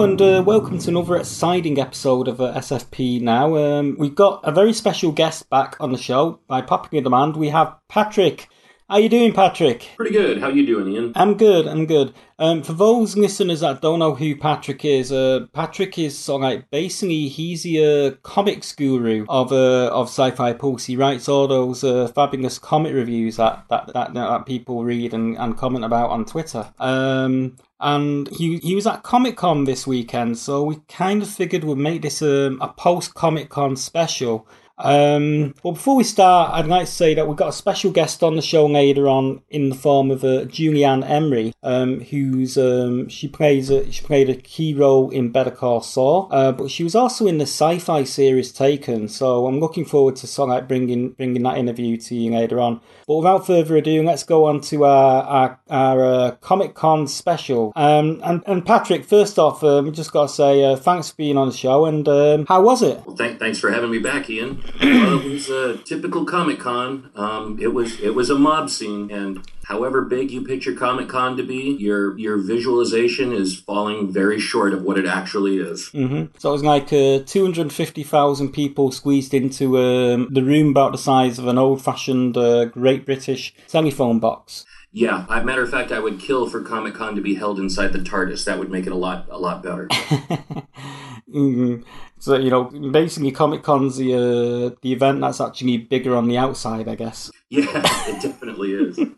And uh, welcome to another exciting episode of uh, SFP Now. Um, we've got a very special guest back on the show by popular demand. We have Patrick. How you doing, Patrick? Pretty good. How you doing, Ian? I'm good. I'm good. Um, for those listeners that don't know who Patrick is, uh, Patrick is sort of like basically he's the uh, comics guru of uh, of Sci-Fi Pulse. He writes all those uh, fabulous comic reviews that that, that that people read and, and comment about on Twitter. Um, and he he was at Comic Con this weekend, so we kind of figured we'd make this um, a post Comic Con special. Um, well, before we start, I'd like to say that we've got a special guest on the show later on in the form of uh, Julie Ann Emery, um, who's um, she plays a, she played a key role in Better Call Saul, uh, but she was also in the sci-fi series Taken. So I'm looking forward to sort of like bringing bringing that interview to you later on. But without further ado, let's go on to our our, our uh, Comic Con special. Um, and and Patrick, first off, um, we just got to say uh, thanks for being on the show. And um, how was it? Well, thank, thanks for having me back, Ian. Well, it was a typical Comic Con. Um, it was it was a mob scene, and however big you picture Comic Con to be, your your visualization is falling very short of what it actually is. hmm So it was like uh, 250,000 people squeezed into um, the room about the size of an old-fashioned uh, Great British telephone box. Yeah, a matter of fact, I would kill for Comic Con to be held inside the TARDIS. That would make it a lot a lot better. hmm So you know, basically, Comic Con's the uh, the event that's actually bigger on the outside, I guess. Yeah, it definitely is.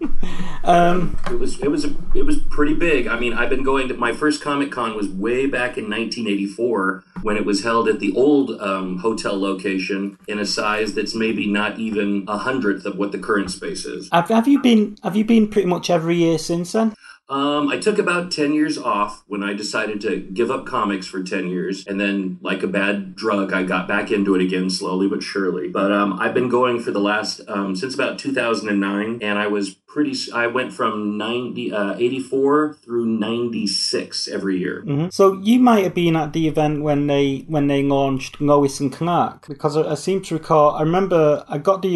Um, It was it was a, it was pretty big. I mean, I've been going to my first Comic Con was way back in 1984 when it was held at the old um, hotel location in a size that's maybe not even a hundredth of what the current space is. have, have you been Have you been pretty much every year since then? Um, I took about 10 years off when I decided to give up comics for 10 years. And then, like a bad drug, I got back into it again slowly but surely. But um, I've been going for the last, um, since about 2009. And I was pretty, I went from 90, uh, 84 through 96 every year. hmm So you might have been at the event when they when they launched Lois and Clark because I, I seem to recall. I remember I got the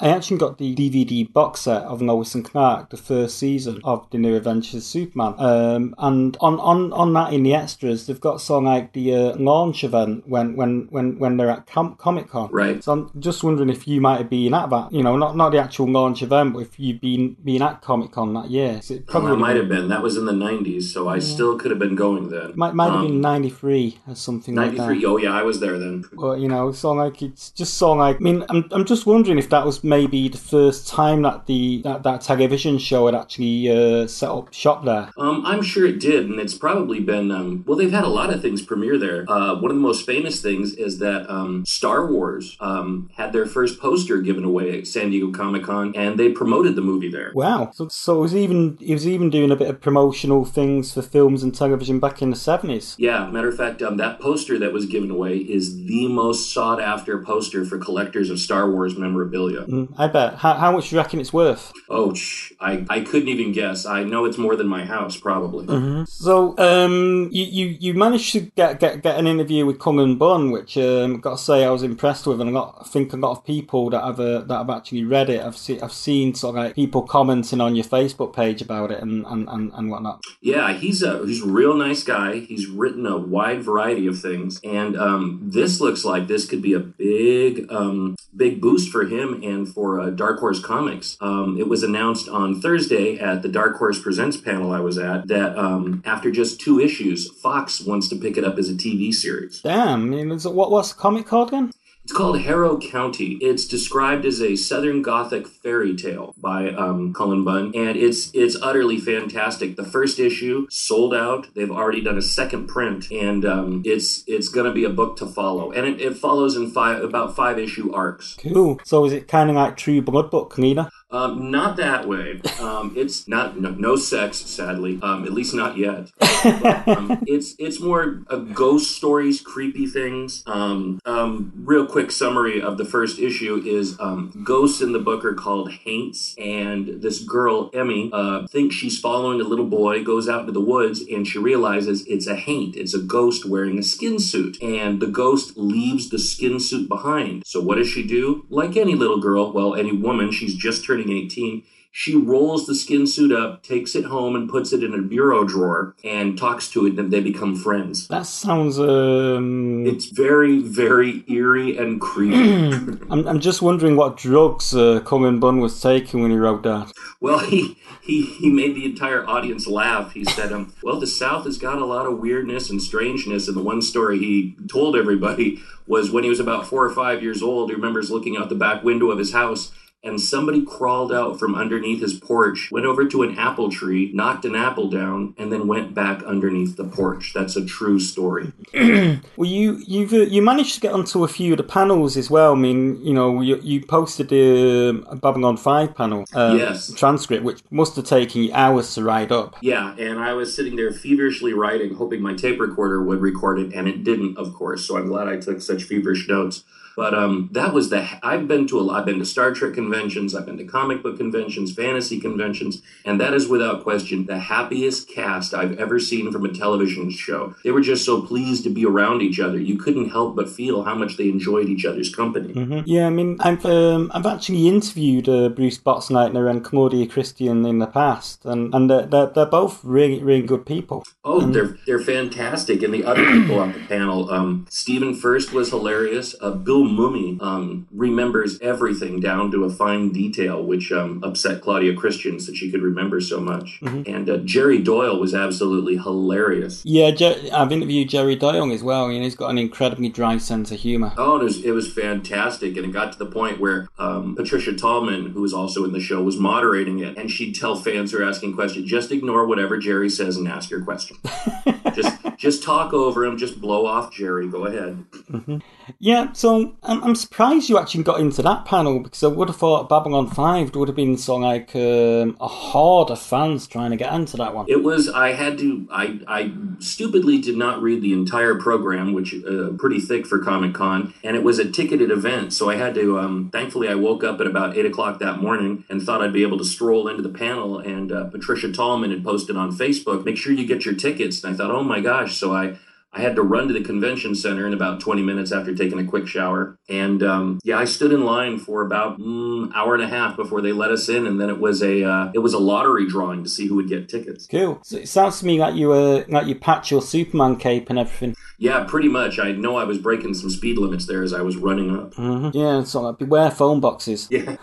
uh, I actually got the DVD box set of Lois and Clark, the first season of the New Adventures of Superman. Um, and on, on, on that in the extras, they've got song like the uh, launch event when when when when they're at Com- Comic Con. Right. So I'm just wondering if you might have been at that. You know, not not the actual launch event, but if you've been been at Comic Con that year. So it Oh, probably that might have have been. That was in the 90s, so I still could have been going then. might, might have Um, been 93 or something like 93. Oh, yeah, I was there then. Well, you know, so like it's just so like I mean, I'm I'm just wondering if that was maybe the first time that the that, that television show had actually uh, set up shop there. Um, I'm sure it did, and it's probably been. Um, well, they've had a lot of things premiere there. Uh, one of the most famous things is that um, Star Wars um, had their first poster given away at San Diego Comic Con, and they promoted the movie there. Wow. So so it was even he was even doing a bit of promotional things for films and television back in the 70s. Yeah, matter of fact, um, that poster that was given away is the most sought after poster for collectors of Star Wars memorabilia. Mm, I bet. How, how much do you reckon it's worth? Oh, shh, I, I couldn't even guess. I know it's more than my house, probably. So, um, you, you, you managed to get, get get an interview with Cullen Bunn, which um, got to say I was impressed with, and I, got, I think a lot of people that have uh, that have actually read it, I've seen I've seen sort of like people people commenting on your Facebook page about it and, and, and, and whatnot. Yeah, he's a he's a real nice guy. He's written a wide variety of things, and um, this looks like this could be a big um, big boost for him and for uh, Dark Horse Comics. Um, it was announced on Thursday at the Dark Horse Presents panel I was at that um, after just two issues, Fox wants to pick it up as a TV series. Damn, I mean, what what's the comic called again? It's called Harrow County. It's described as a Southern Gothic fairy tale by um, Cullen Bunn, and it's it's utterly fantastic. The first issue sold out. They've already done a second print, and um, it's it's going to be a book to follow. And it, it follows in five about five issue arcs. Cool. So is it kind of like True Blood book, Nina? Um, not that way. Um, it's not no, no sex, sadly. Um, at least not yet. But, um, it's it's more ghost stories, creepy things. Um, um, real quick summary of the first issue is ghosts in the book are called haints, and this girl Emmy uh, thinks she's following a little boy, goes out into the woods, and she realizes it's a haint. It's a ghost wearing a skin suit, and the ghost leaves the skin suit behind. So what does she do? Like any little girl, well, any woman, she's just turning turning 18, she rolls the skin suit up, takes it home, and puts it in a bureau drawer and talks to it, and they become friends. That sounds. Um... It's very, very eerie and creepy. I'm, I'm just wondering what drugs uh, Cullen Bunn was taking when he wrote that. Well, he, he, he made the entire audience laugh. He said, um, Well, the South has got a lot of weirdness and strangeness. And the one story he told everybody was when he was about four or five years old, he remembers looking out the back window of his house and somebody crawled out from underneath his porch, went over to an apple tree, knocked an apple down, and then went back underneath the porch. That's a true story. well, you you've uh, you managed to get onto a few of the panels as well. I mean, you know, you, you posted the uh, Babylon Five panel uh, yes. transcript, which must have taken you hours to write up. Yeah, and I was sitting there feverishly writing, hoping my tape recorder would record it, and it didn't, of course. So I'm glad I took such feverish notes. But um, that was the I've been to a lot. I've been to Star Trek conventions. I've been to comic book conventions, fantasy conventions, and that is without question the happiest cast I've ever seen from a television show. They were just so pleased to be around each other. You couldn't help but feel how much they enjoyed each other's company. Mm-hmm. Yeah, I mean, I've um, I've actually interviewed uh, Bruce Boxleitner and Claudia Christian in the past, and and they're, they're, they're both really really good people. Oh, and... they're they're fantastic, and the other people on the panel, um, Stephen Furst was hilarious. Uh, Bill Mumy um, remembers everything down to a fine detail, which um, upset Claudia Christian that she could remember so much. Mm-hmm. And uh, Jerry Doyle was absolutely hilarious. Yeah, Jer- I've interviewed Jerry Doyle as well, and he's got an incredibly dry sense of humor. Oh, it was, it was fantastic, and it got to the point where um, Patricia Tallman, who was also in the show, was moderating it, and she'd tell fans who are asking questions, just ignore whatever Jerry says and ask your question. just just talk over him, just blow off Jerry. Go ahead. Mm-hmm. Yeah, so I'm, I'm surprised you actually got into that panel because I would have thought Babylon 5 would have been so like um, a horde of fans trying to get into that one. It was, I had to, I, I stupidly did not read the entire program, which uh, pretty thick for Comic Con, and it was a ticketed event. So I had to, um, thankfully, I woke up at about 8 o'clock that morning and thought I'd be able to stroll into the panel. And uh, Patricia Tallman had posted on Facebook, make sure you get your tickets. And I thought, oh my gosh. So I, I had to run to the convention center in about 20 minutes after taking a quick shower. And um, yeah, I stood in line for about mm, hour and a half before they let us in, and then it was a uh, it was a lottery drawing to see who would get tickets. Cool. So it sounds to me like you were like you patch your Superman cape and everything. Yeah, pretty much. I know I was breaking some speed limits there as I was running up. Mm-hmm. Yeah, so like, beware phone boxes. Yeah.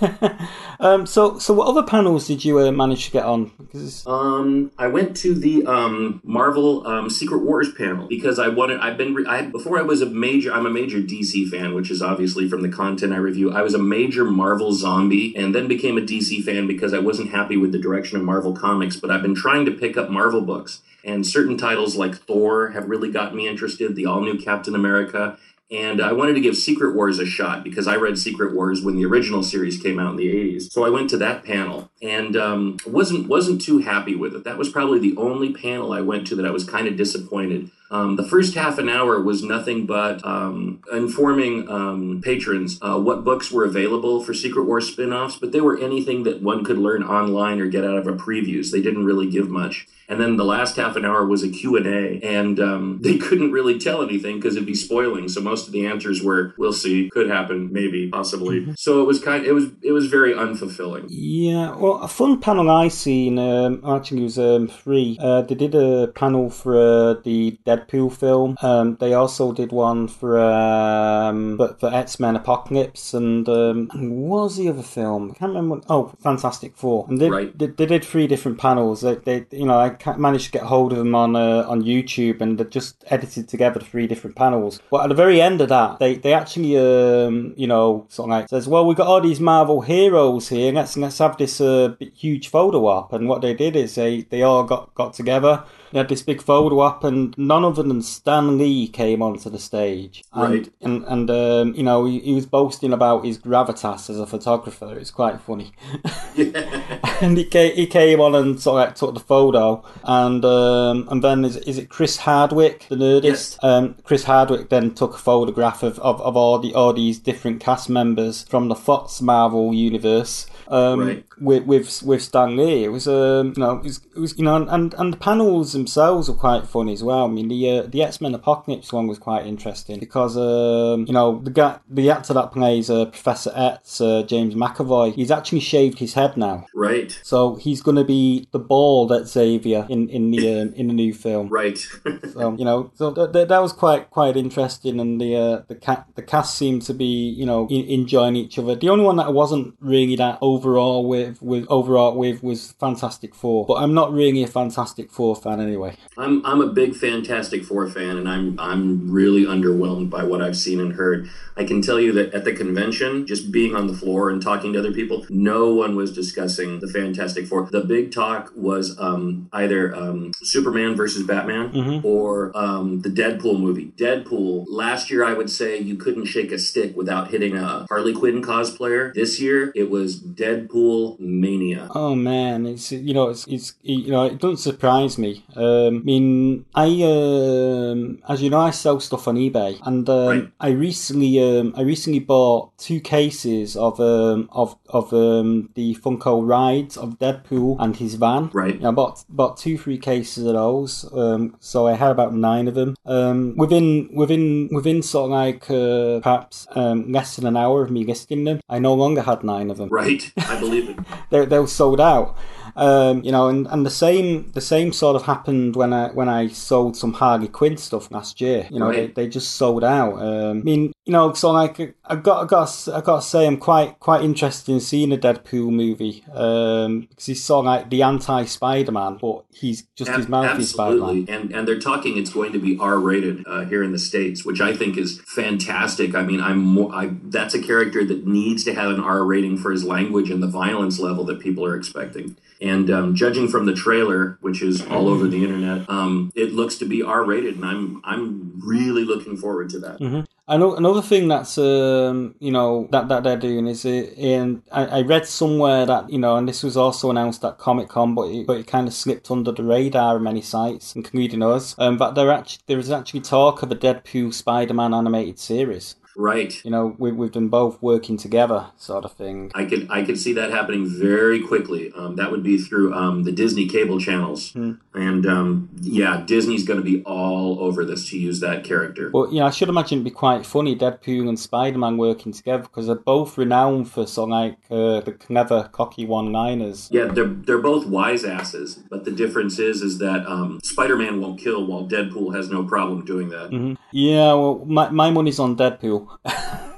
um. So so what other panels did you uh, manage to get on? Because um, I went to the um Marvel um Secret Wars panel panel because I wanted. I've been. I before I was a major. I'm a major DC fan, which is obviously from the content I review. I was a major Marvel zombie, and then became a DC fan because I wasn't happy with the direction of Marvel Comics. But I've been trying to pick up Marvel books, and certain titles like Thor have really got me interested. The all new Captain America and I wanted to give Secret Wars a shot because I read Secret Wars when the original series came out in the 80s. So I went to that panel and um, wasn't wasn't too happy with it. That was probably the only panel I went to that I was kind of disappointed Um, the first half an hour was nothing but um, informing um, patrons uh, what books were available for Secret War spin-offs, but they were anything that one could learn online or get out of a previews. They didn't really give much. And then the last half an hour was a Q&A, and um, they couldn't really tell anything because it'd be spoiling. So most of the answers were, "We'll see, could happen, maybe, possibly." Mm-hmm. So it was kind, it was, it was very unfulfilling. Yeah, well, a fun panel I seen um, actually was um, free. Uh, they did a panel for uh, the Deadpool film. Um, they also did one for um, for, for X Men Apocalypse, and um, what was the other film? I can't remember. What, oh, Fantastic Four. And they, Right. they, they did three different panels. They, they you know, I managed to get hold of them on uh, on YouTube, and they just edited together three different panels. But at the very end of that, they they actually um, you know sort of like says, well, we've got all these Marvel heroes here. Let's let's have this uh, huge photo op. And what they did is they they all got got together. They had this big photo up, and none other than Stan Lee came onto the stage. And, Right. And and um, you know he, he was boasting about his gravitas as a photographer. It's quite funny. and he came, he came on and sort of like took the photo, and um, and then is, is it Chris Hardwick, the nerdist? Yes. Um, Chris Hardwick then took a photograph of, of, of all the all these different cast members from the Fox Marvel universe. Um, Right. with with with Stan Lee, it was um, you know it was, it was you know and, and the panels themselves were quite funny as well. I mean the uh, the X Men Apocalypse one was quite interesting because um, you know the guy the actor that plays uh, Professor X, uh, James McAvoy, he's actually shaved his head now. Right, So he's going to be the bald Xavier in in the um, in the new film. right. So you know, so th- th- that was quite quite interesting, and the uh, the cat the cast seemed to be you know in- enjoying each other. The only one that I wasn't really that overall with with overall with was Fantastic Four, but I'm not really a Fantastic Four fan anyway. I'm I'm a big Fantastic Four fan, and I'm I'm really underwhelmed by what I've seen and heard. I can tell you that at the convention, just being on the floor and talking to other people, no one was discussing the Fantastic Four. The big talk was um, either um, Superman versus Batman or um, the Deadpool movie. Deadpool. Last year, I would say you couldn't shake a stick without hitting a Harley Quinn cosplayer. This year, it was Deadpool mania. Oh man, it's you know it's it's you know it doesn't surprise me. Um, I mean, I um, as you know, I sell stuff on eBay, and um, Right. I recently um, I recently bought two cases of um, of of um, the Funko rides of Deadpool and his van. Right. I bought bought two three cases of those. Um, so I had about nine of them. Um, within within within sort of like uh, perhaps um, less than an hour of me listing them, I no longer had nine of them Right. I believe it. they they were sold out. Um, you know, and, and the same the same sort of happened when I when I sold some Harley Quinn stuff last year. You know, Right. they, they just sold out. Um, I mean, you know, so like I got I got I got to say I'm quite quite interested in seeing a Deadpool movie um, because he's sort of like the anti Spider Man, but he's just his mouth is Spider Man. And and they're talking it's going to be R rated uh, here in the states, which I think is fantastic. I mean, I'm more, I that's a character that needs to have an R rating for his language and the violence level that people are expecting. And um, judging from the trailer, which is all over the internet, um, it looks to be R rated, and I'm I'm really looking forward to that. Know another thing that's um, you know that, that they're doing is it, in I, I read somewhere that you know and this was also announced at Comic Con but it, but it kind of slipped under the radar of many sites including us. Um, but there actually there is actually talk of a Deadpool Spider-Man animated series Right. you know we, we've done both working together sort of thing I could I could see that happening very quickly. Um, that would be through um, the Disney cable channels, and um, yeah, Disney's going to be all over this to use that character. but yeah I should imagine it'd be quite funny Deadpool and Spider-Man working together because they're both renowned for sort of like uh, the clever cocky one-liners Yeah, they're they're both wise asses, but the difference is is that um, Spider-Man won't kill, while Deadpool has no problem doing that. yeah well my, my money's on Deadpool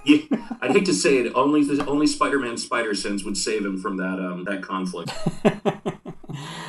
Yeah, I'd hate to say it, only the only Spider-Man Spider Sense would save him from that um, that conflict.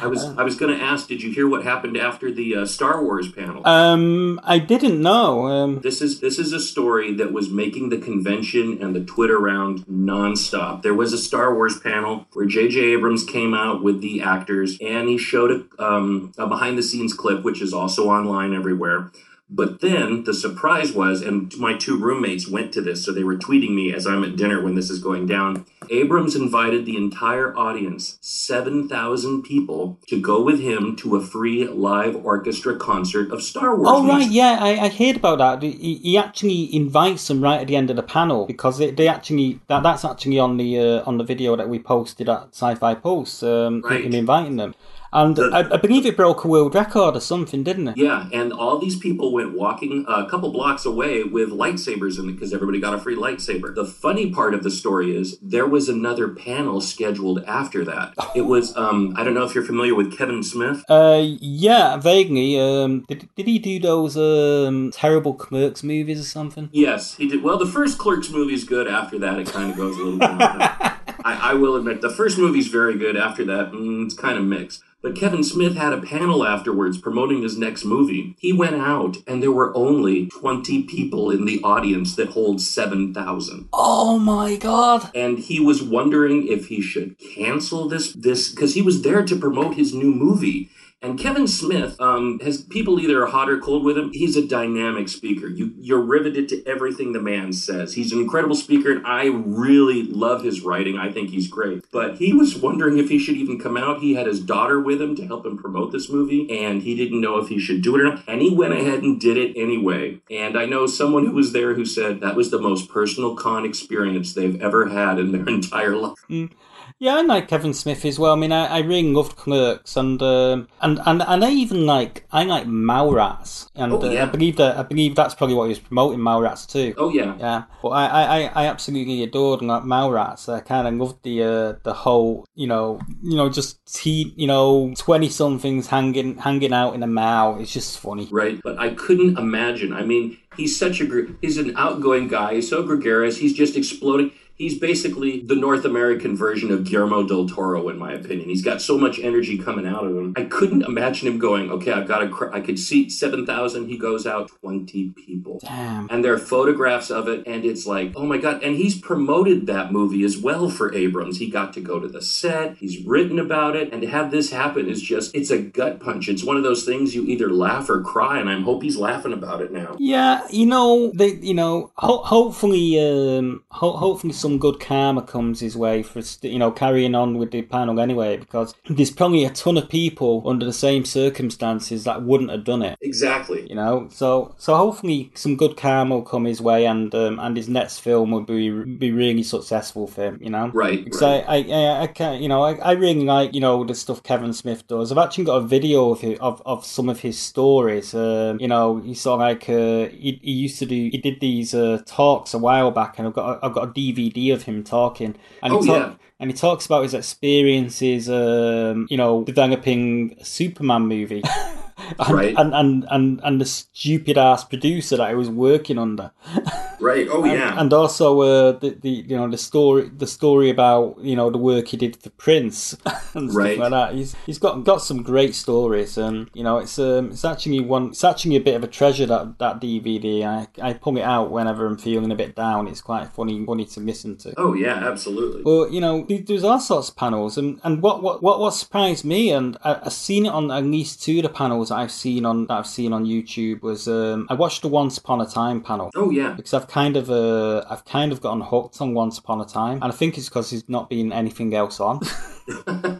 I was I was going to ask, did you hear what happened after the uh, Star Wars panel? Um, I didn't know. Um, This is this is a story that was making the convention and the Twitter round nonstop. There was a Star Wars panel where J.J. Abrams came out with the actors and he showed a, um, a behind the scenes clip, which is also online everywhere. But then the surprise was, and my two roommates went to this, so they were tweeting me as I'm at dinner when this is going down. Abrams invited the entire audience, 7,000 people, to go with him to a free live orchestra concert of Star Wars. Oh right, yeah, I, I heard about that. He, he actually invites them right at the end of the panel because they, they actually that that's actually on the uh, on the video that we posted at Sci-Fi Pulse. Um, Right. him inviting them, and The- I, I believe it broke a world record or something, didn't it? Yeah, and all these people went walking a couple blocks away with lightsabers in it because everybody got a free lightsaber. The funny part of the story is there was another panel scheduled after that. It was um I don't know if you're familiar with Kevin Smith. Uh, yeah, vaguely. Um, did, did he do those um terrible Clerks movies or something? Yes, he did. Well, the first Clerks movie is good. After that, it kind of goes a little bit. I, I will admit, the first movie's very good. After that, mm, it's kind of mixed. But Kevin Smith had a panel afterwards promoting his next movie. He went out, and there were only 20 people in the audience that holds 7,000. Oh my god! And he was wondering if he should cancel this, this, because he was there to promote his new movie. And Kevin Smith um, has people either hot or cold with him. He's a dynamic speaker. You, you're riveted to everything the man says. He's an incredible speaker, and I really love his writing. I think he's great. But he was wondering if he should even come out. He had his daughter with him to help him promote this movie, and he didn't know if he should do it or not. And he went ahead and did it anyway. And I know someone who was there who said that was the most personal con experience they've ever had in their entire life. Yeah, I like Kevin Smith as well. I mean, I, I really loved Clerks, and um, and and and I even like I like Mallrats, and Oh, uh. I believe that I believe that's probably what he was promoting Mallrats too. Oh yeah. Yeah, but I, I, I- absolutely adored like Mallrats. I kind of loved the uh, the whole you know you know just teen you know twenty somethings hanging hanging out in a mall. It's just funny. right? But I couldn't imagine. I mean, he's such a gr- he's an outgoing guy. He's so gregarious. He's just exploding. He's basically the North American version of Guillermo del Toro, in my opinion. He's got so much energy coming out of him. I couldn't imagine him going, okay, I've got to, cr- I could seat 7,000. He goes out 20 people. Damn. And there are photographs of it, and it's like, oh my God. And he's promoted that movie as well for Abrams. He got to go to the set, he's written about it, and to have this happen is just, it's a gut punch. It's one of those things you either laugh or cry, and I hope he's laughing about it now. Yeah, you know, they, you know, ho- hopefully, um, ho- hopefully some good karma comes his way for you know carrying on with the panel anyway, because there's probably a ton of people under the same circumstances that wouldn't have done it. Exactly. You know, so so hopefully some good karma will come his way, and um, and his next film will be be really successful for him. You know, Right, Because right. I, I, I, I can't, you know, I, I really like you know the stuff Kevin Smith does. I've actually got a video of it, of, of some of his stories. Um, you know, he saw like uh, he, he used to do he did these uh, talks a while back, and I've got a, I've got a DVD of him talking, and Oh, he talk, yeah. and he talks about his experiences, um, you know, developing a Superman movie. and, Right. and, and, and, and the stupid ass producer that I was working under. Right. Oh, yeah. And also uh, the, the you know the story the story about you know the work he did for Prince and stuff Right. like that. He's he's got got some great stories, and you know it's um it's actually one it's actually a bit of a treasure that that DVD. I I pull it out whenever I'm feeling a bit down. It's quite funny funny to listen to. oh, yeah, absolutely. Well, you know, there's all sorts of panels, and, and what, what, what, what surprised me, and I, I've seen it on at least two of the panels that I've seen on that I've seen on YouTube was um, I watched the Once Upon a Time panel Oh, yeah. because I've kind of uh, I've kind of gotten hooked on Once Upon a Time, and I think it's because there's not been anything else on.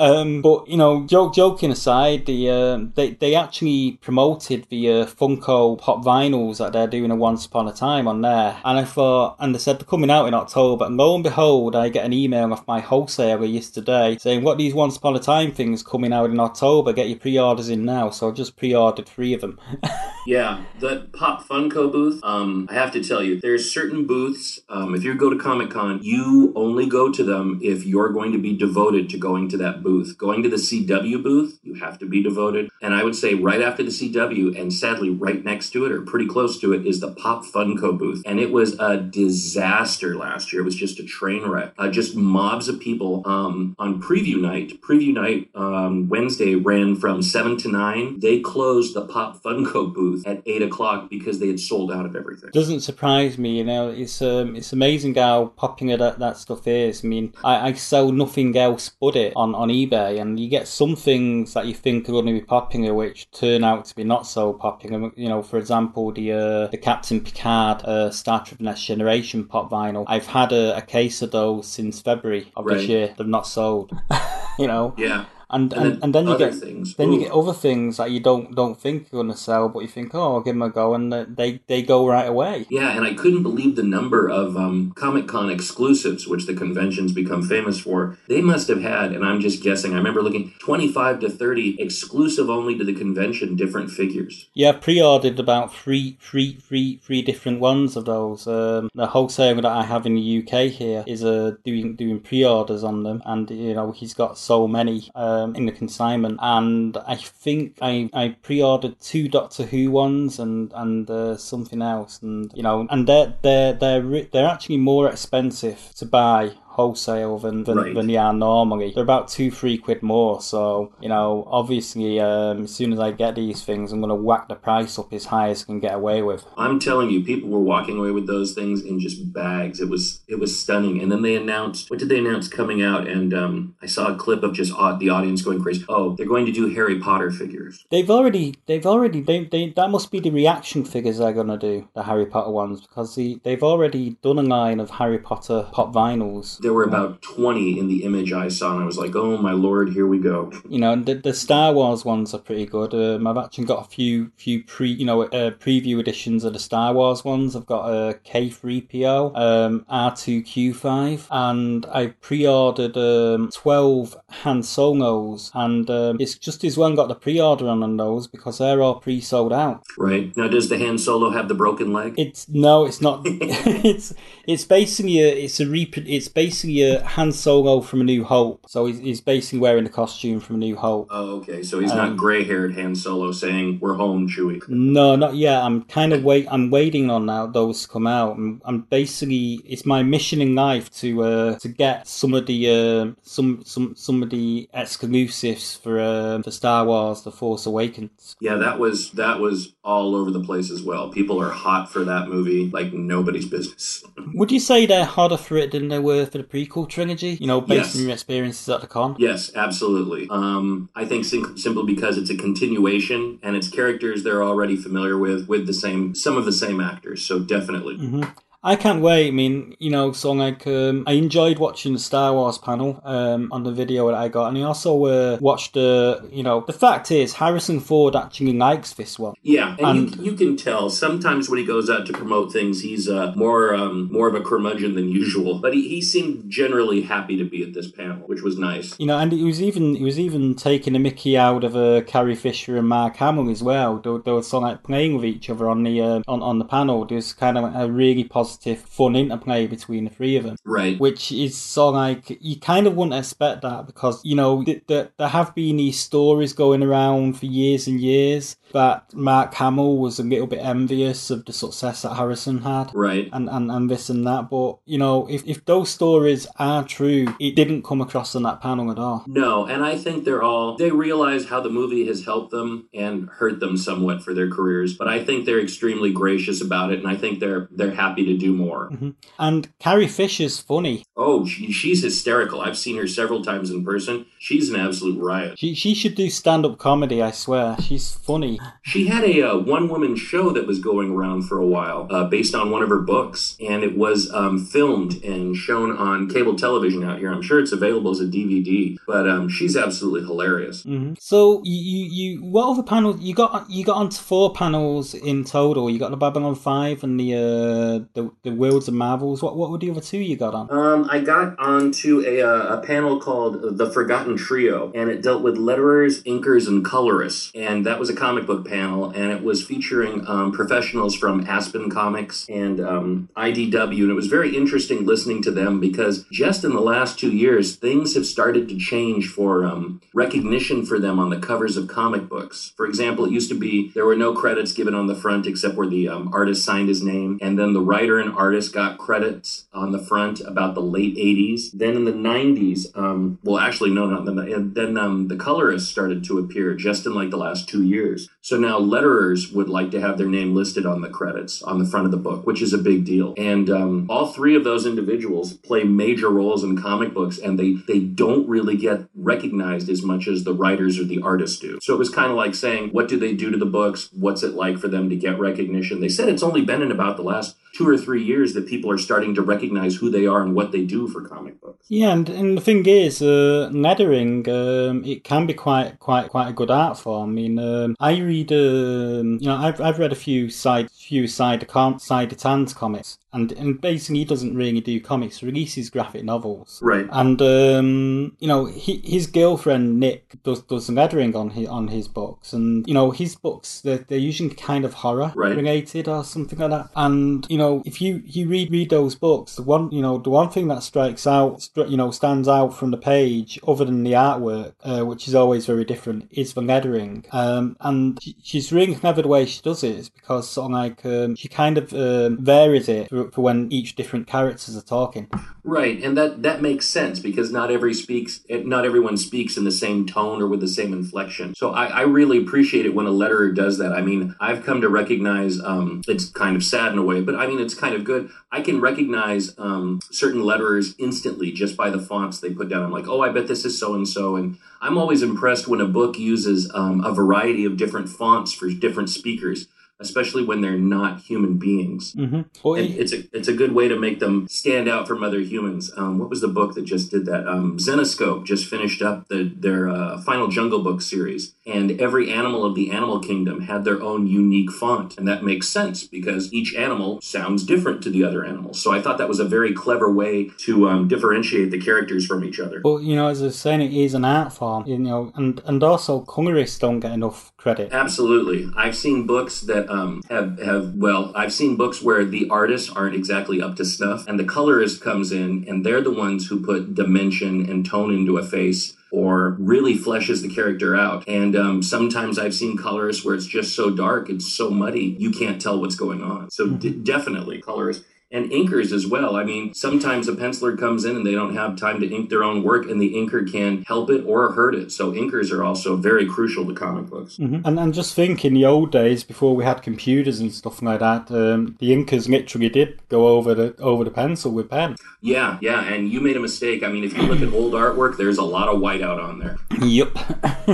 Um, but you know, joke joking aside, the um they they actually promoted the uh, Funko Pop vinyls that they're doing a Once Upon a Time on there, and I thought, and they said they're coming out in October. And lo and behold, I get an email off my wholesaler yesterday saying, "What these Once Upon a Time things coming out in October? Get your pre-orders in now." So I just pre-ordered three of them. Yeah, the Pop Funko booth. Um, I have to tell you, there's certain booths. Um, if you go to Comic Con, you only go to them if you're going to be devoted to going to that booth. Going to the CW booth, you have to be devoted. And I would say right after the CW, and sadly right next to it or pretty close to it, is the Pop Funko booth. And it was a disaster last year. It was just a train wreck. Uh, just mobs of people um, on preview night. Preview night um, Wednesday ran from seven to nine. They closed the Pop Funko booth at eight o'clock because they had sold out of everything. Doesn't surprise me, you know. It's um, it's amazing how popular that, that stuff is. I mean, I, I sell nothing else but it on, on eBay, and you get some things that you think are going to be popular, which turn out to be not so popular. You know, for example, the uh, the Captain Picard uh, Star Trek Next Generation pop vinyl. I've had a, a case of those since February of Right. this year. They've not sold. you know, Yeah. And And and, then and then you get things. then you get other things that you don't don't think you're going to sell, but you think, oh, I'll give them a go, and they they go right away. Yeah, and I couldn't believe the number of um, Comic Con exclusives, which the conventions become famous for. They must have had, and I'm just guessing, I remember looking 25 to 30 exclusive only to the convention different figures. Yeah, pre-ordered about three, three, three, three different ones of those. Um, the wholesaler that I have in the UK here is uh, doing doing pre-orders on them, and you know he's got so many um, in the consignment. And I think I, I pre-ordered two Doctor Who ones and and uh, something else, and you know, and they're they're they're they're actually more expensive to buy wholesale than than, Right. than they are normally. They're about two, three quid more. So you know, obviously, um, as soon as I get these things, I'm gonna whack the price up as high as I can get away with. I'm telling you, people were walking away with those things in just bags. It was it was stunning. And then they announced what did they announce coming out? And um, I saw a clip of just uh, the audience going crazy. Oh, they're going to do Harry Potter figures. They've already, they've already, they, they, that must be the reaction figures they're gonna do, the Harry Potter ones, because the, they've already done a line of Harry Potter pop vinyls. There were about 20 in the image I saw, and I was like, oh my lord, here we go. You know, the, the Star Wars ones are pretty good. Um, I've actually got a few, few pre, you know, uh, preview editions of the Star Wars ones. I've got a K3PO, um, R2Q5, and I pre-ordered um, 12 Han Solos, and um, it's just as well I got the pre-order on on those because they're all pre-sold out. Right now, does the Han Solo have the broken leg? It's no, it's not. it's it's basically a it's a rep- it's basically a Han Solo from A New Hope. So he's, he's basically wearing the costume from A New Hope. Oh, okay. So he's Um, not gray-haired Han Solo saying "We're home, Chewie." No, not yet. I'm kind of wait. I'm waiting on now those to come out. I'm, I'm basically it's my mission in life to uh to get some of the uh, some some some of the exclusives for uh, for Star Wars: The Force Awakens. Yeah, that was that was all over the place as well. People are hot for that movie like nobody's business. Would you say they're harder for it than they were for the prequel trilogy? You know, based Yes. on your experiences at the con. Yes, absolutely. Um, I think sim- simply because it's a continuation and it's characters they're already familiar with, with the same some of the same actors. So definitely. Mm-hmm. I can't wait. I mean, you know, so like, um, I enjoyed watching the Star Wars panel um, on the video that I got, and I also uh, watched the, you know, the fact is Harrison Ford actually likes this one. Yeah, and, And- you, you can tell sometimes when he goes out to promote things, he's uh, more um, more of a curmudgeon than usual. But he, he seemed generally happy to be at this panel, which was nice. You know, and he was even he was even taking a Mickey out of uh, Carrie Fisher and Mark Hamill as well. They, were- they were sort of like playing with each other on the uh, on on the panel. There's kind of a really positive, fun interplay between the three of them. Right. which is so like you kind of wouldn't expect that because you know th- th- there have been these stories going around for years and years that Mark Hamill was a little bit envious of the success that Harrison had. Right. And, and, and this and that, but you know, if, if those stories are true, it didn't come across on that panel at all. No, and I think they're all they realize how the movie has helped them and hurt them somewhat for their careers, but I think they're extremely gracious about it and I think they're they're happy to do more. Mm-hmm. And Carrie Fisher's funny. Oh, she, she's hysterical. I've seen her several times in person. She's an absolute riot. She she should do stand up comedy. I swear, she's funny. She had a uh, one woman show that was going around for a while uh, based on one of her books, and it was um, filmed and shown on cable television out here. I'm sure it's available as a DVD, but um, she's absolutely hilarious. hmm So you, you you what other panels you got? You got onto four panels in total. You got the Babylon Five and the uh the the Worlds of Marvels. What what were the other two you got on? Um, I got onto a, uh, a panel called The Forgotten Trio, and it dealt with letterers, inkers, and colorists. And that was a comic book panel, and it was featuring um, professionals from Aspen Comics and um, IDW. And it was very interesting listening to them because just in the last two years, things have started to change for um, recognition for them on the covers of comic books. For example, it used to be there were no credits given on the front except where the um, artist signed his name, and then the writer and artist got credits on the front about the late 80s. Then in the 90s, um, well, actually, no, not the, and then um, the colorists started to appear just in like the last two years. So now letterers would like to have their name listed on the credits on the front of the book, which is a big deal. And um, all three of those individuals play major roles in comic books, and they they don't really get recognized as much as the writers or the artists do. So it was kind of like saying, what do they do to the books? What's it like for them to get recognition? They said it's only been in about the last two or three years that people are starting to recognize who they are and what they do for comic books. Yeah, and, and the thing is, uh, lettering um, it can be quite quite quite a good art form. I mean, um, I read, um, you know, I've I've read a few side few side side Tans comics, and and basically he doesn't really do comics, he releases graphic novels, Right. and um, you know he, his girlfriend Nick does does some lettering on his on his books, and you know his books they're, they're usually kind of horror Right. related or something like that. And you know if you you read read those books, the one you know the one thing that strikes out, you know, stands out from the page, other than the artwork, uh, which is always very different, is the lettering. Um, and she- she's really clever the way she does it, is because sort of like um, she kind of um, varies it for, when each different characters are talking. Right, and that that makes sense because not every speaks, eh, not everyone speaks in the same tone or with the same inflection. So I, I really appreciate it when a letterer does that. I mean, I've come to recognize um, it's kind of sad in a way, but I mean it's kind of good. I can recognize um, certain letterers instantly just by the fonts they put down. I'm like, oh, I bet this is so and so, and I'm always impressed when a book uses um, a variety of different fonts for different speakers. Especially when they're not human beings, Mm-hmm. But and it- it's a it's a good way to make them stand out from other humans. Um, what was the book that just did that? Um, Zenescope just finished up the, their uh, final Jungle Book series, and every animal of the animal kingdom had their own unique font, and that makes sense because each animal sounds different to the other animals. So I thought that was a very clever way to um, differentiate the characters from each other. Well, you know, as I was saying, it is an art form. You know, and and also colorists don't get enough credit. Absolutely. I've seen books that um, have have well, I've seen books where the artists aren't exactly up to snuff, and the colorist comes in, and they're the ones who put dimension and tone into a face. Or really fleshes the character out. And um, sometimes I've seen colorists where it's just so dark, it's so muddy, you can't tell what's going on. So d- definitely colorists. And inkers as well. I mean, sometimes a penciler comes in and they don't have time to ink their own work, and the inker can help it or hurt it. So inkers are also very crucial to comic books. Mhm. And and just think, in the old days, before we had computers and stuff like that, um, the inkers literally did go over the over the pencil with pen. Yeah, yeah, and you made a mistake. I mean, if you look at old artwork, there's a lot of whiteout on there. Yep.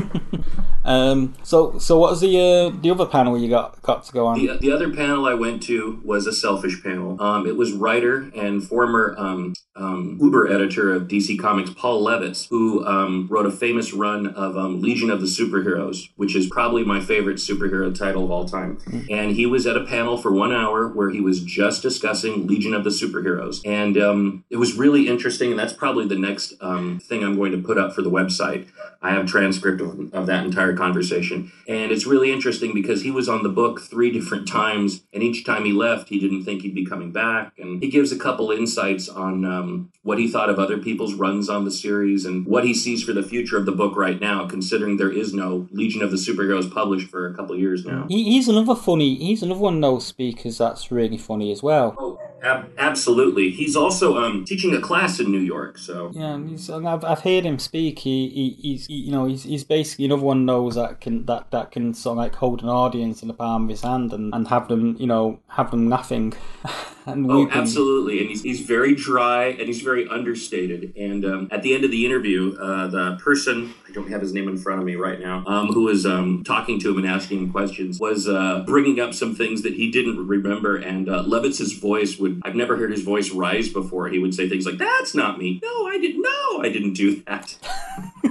um. So so what was the uh, the other panel you got got to go on? The, the other panel I went to was a selfish panel. Um, it was writer and former um, um, Uber editor of DC Comics, Paul Levitz, who um, wrote a famous run of um, Legion of the Superheroes, which is probably my favorite superhero title of all time. And he was at a panel for one hour where he was just discussing Legion of the Superheroes. And um, it was really interesting. And that's probably the next um, thing I'm going to put up for the website. I have a transcript of, of that entire conversation. And it's really interesting because he was on the book three different times. And each time he left, he didn't think he'd be coming back. And he gives a couple insights on um, what he thought of other people's runs on the series and what he sees for the future of the book right now, considering there is no Legion of the Superheroes published for a couple years now. He's another funny. He's another one of those speakers that's really funny as well. Oh, ab- absolutely. He's also um, teaching a class in New York. So Yeah, and he's, and I've, I've heard him speak. He, he he's he, you know he's, he's basically another one those that can that, that can sort of like hold an audience in the palm of his hand and, and have them you know have them laughing and Oh, weeping. absolutely. And he's, he's very dry and he's very understated. And um, at the end of the interview, uh, the person, I don't have his name in front of me right now, um, who was um, talking to him and asking him questions, was uh, bringing up some things that he didn't remember. And uh, Levitz's voice would, I've never heard his voice rise before. He would say things like, That's not me. No, I didn't. No, I didn't do that.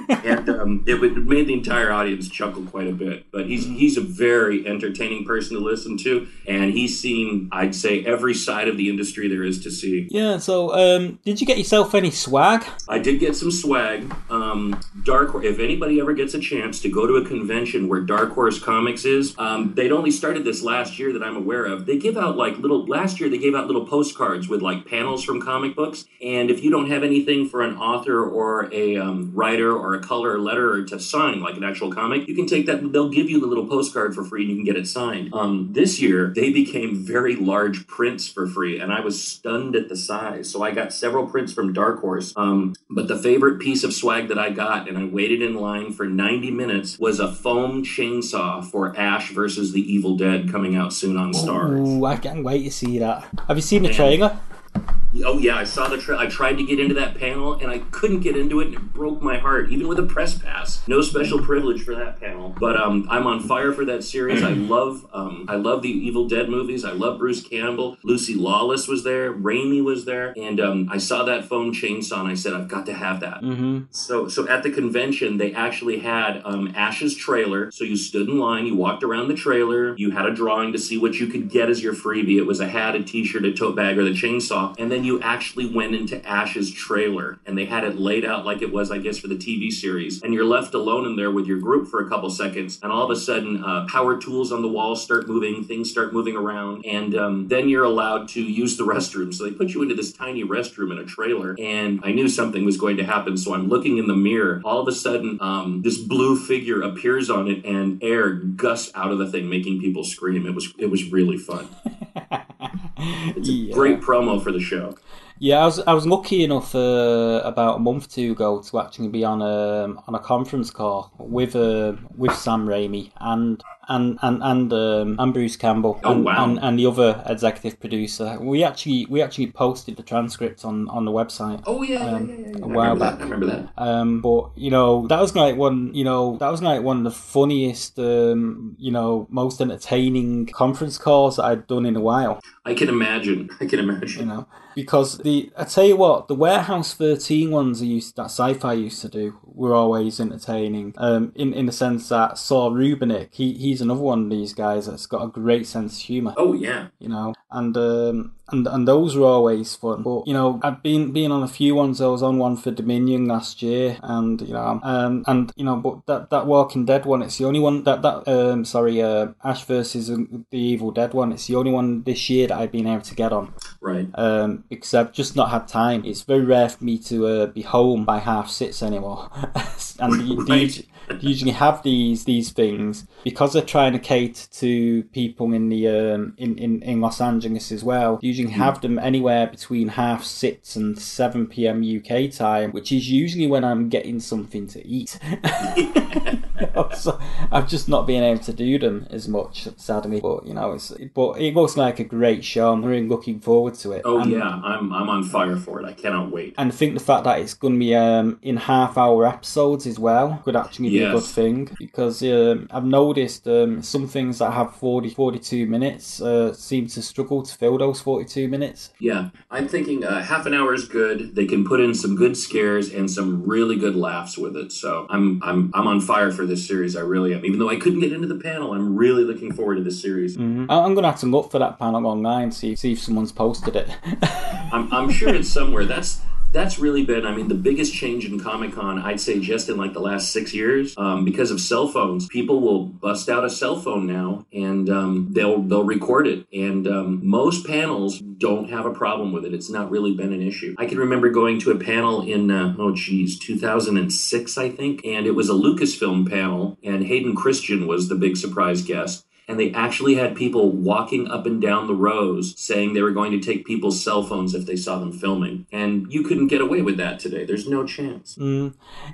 and um, it, would, it made the entire audience chuckle quite a bit. But he's he's a very entertaining person to listen to, and he's seen, I'd say, every side of the industry there is to see. Yeah. So, um, did you get yourself any swag? I did get some swag. Um, Dark If anybody ever gets a chance to go to a convention where Dark Horse Comics is, um, they'd only started this last year that I'm aware of. They give out like little. Last year they gave out little postcards with like panels from comic books, and if you don't have anything for an author or a um, writer or or a color letter to sign, like an actual comic, you can take that. They'll give you the little postcard for free, and you can get it signed. Um, this year they became very large prints for free, and I was stunned at the size. So I got several prints from Dark Horse. Um, but the favorite piece of swag that I got, and I waited in line for 90 minutes, was a foam chainsaw for Ash versus the Evil Dead coming out soon on Starz. Ooh, I can't wait to see that. Have you seen the trailer? Oh yeah, I saw the. Tra- I tried to get into that panel and I couldn't get into it, and it broke my heart. Even with a press pass, no special privilege for that panel. But um, I'm on fire for that series. I love. Um, I love the Evil Dead movies. I love Bruce Campbell. Lucy Lawless was there. Raimi was there, and um, I saw that foam chainsaw, and I said, I've got to have that. Mm-hmm. So, so at the convention, they actually had um, Ash's trailer. So you stood in line, you walked around the trailer, you had a drawing to see what you could get as your freebie. It was a hat, a T-shirt, a tote bag, or the chainsaw, and then you actually went into Ash's trailer, and they had it laid out like it was, I guess, for the TV series. And you're left alone in there with your group for a couple seconds, and all of a sudden, uh, power tools on the wall start moving, things start moving around, and um, then you're allowed to use the restroom. So they put you into this tiny restroom in a trailer, and I knew something was going to happen. So I'm looking in the mirror. All of a sudden, um, this blue figure appears on it, and air gusts out of the thing, making people scream. It was it was really fun. It's a Yeah. great promo for the show. Yeah, I was I was lucky enough uh, about a month or two ago to actually be on a on a conference call with uh, with Sam Raimi and and and and, um, and Bruce Campbell Oh, and, wow. and, and the other executive producer. We actually we actually posted the transcripts on, on the website. Oh yeah, yeah, Um, yeah, yeah, yeah. a I while back. that. I remember that. Um, but you know that was like one, you know that was like one of the funniest, um, you know, most entertaining conference calls that I'd done in a while. I can imagine. I can imagine. You know, because the I tell you what, the Warehouse Thirteen ones I used that Sci-Fi used to do were always entertaining. Um, in in the sense that Saul Rubinek, he he's another one of these guys that's got a great sense of humour. Oh yeah. you know, and um, and and those were always fun. But you know, I've been been on a few ones. I was on one for Dominion last year, and you know, um, and you know, but that that Walking Dead one, it's the only one that that um, sorry, uh, Ash versus the Evil Dead one. It's the only one this year that I've been able to get on Right. um, because I've just not had time. It's very rare for me to uh, be home by half six anymore, and you, Right. usually have these these things because they're trying to cater to people in the um, in, in in Los Angeles as well. Usually have them anywhere between half six and seven p.m. UK time, which is usually when I'm getting something to eat. so I've just not been able to do them as much, sadly. But you know, it's but it looks like a great show. I'm really looking forward to it. Oh And- yeah. I'm I'm on fire for it. I cannot wait. and I think the fact that it's going to be um, in half hour episodes as well could actually be a good thing because um, I've noticed um, some things that have 40, 42 minutes uh, seem to struggle to fill those 42 minutes. Yeah, I'm thinking uh, half an hour is good. They can put in some good scares and some really good laughs with it. So I'm I'm I'm on fire for this series. I really am. Even though I couldn't get into the panel, I'm really looking forward to this series. I- I'm going to have to look for that panel online, see, see if someone's posted it. I'm I'm sure it's somewhere. That's that's really been, I mean, the biggest change in Comic Con, I'd say just in like the last six years, um, because of cell phones. People will bust out a cell phone now and um, they'll they'll record it. And um, most panels don't have a problem with it. It's not really been an issue. I can remember going to a panel in uh, oh geez, 2006, I think, and it was a Lucasfilm panel, and Hayden Christensen was the big surprise guest and they actually had people walking up and down the rows saying they were going to take people's cell phones if they saw them filming. And you couldn't get away with that today. There's no chance.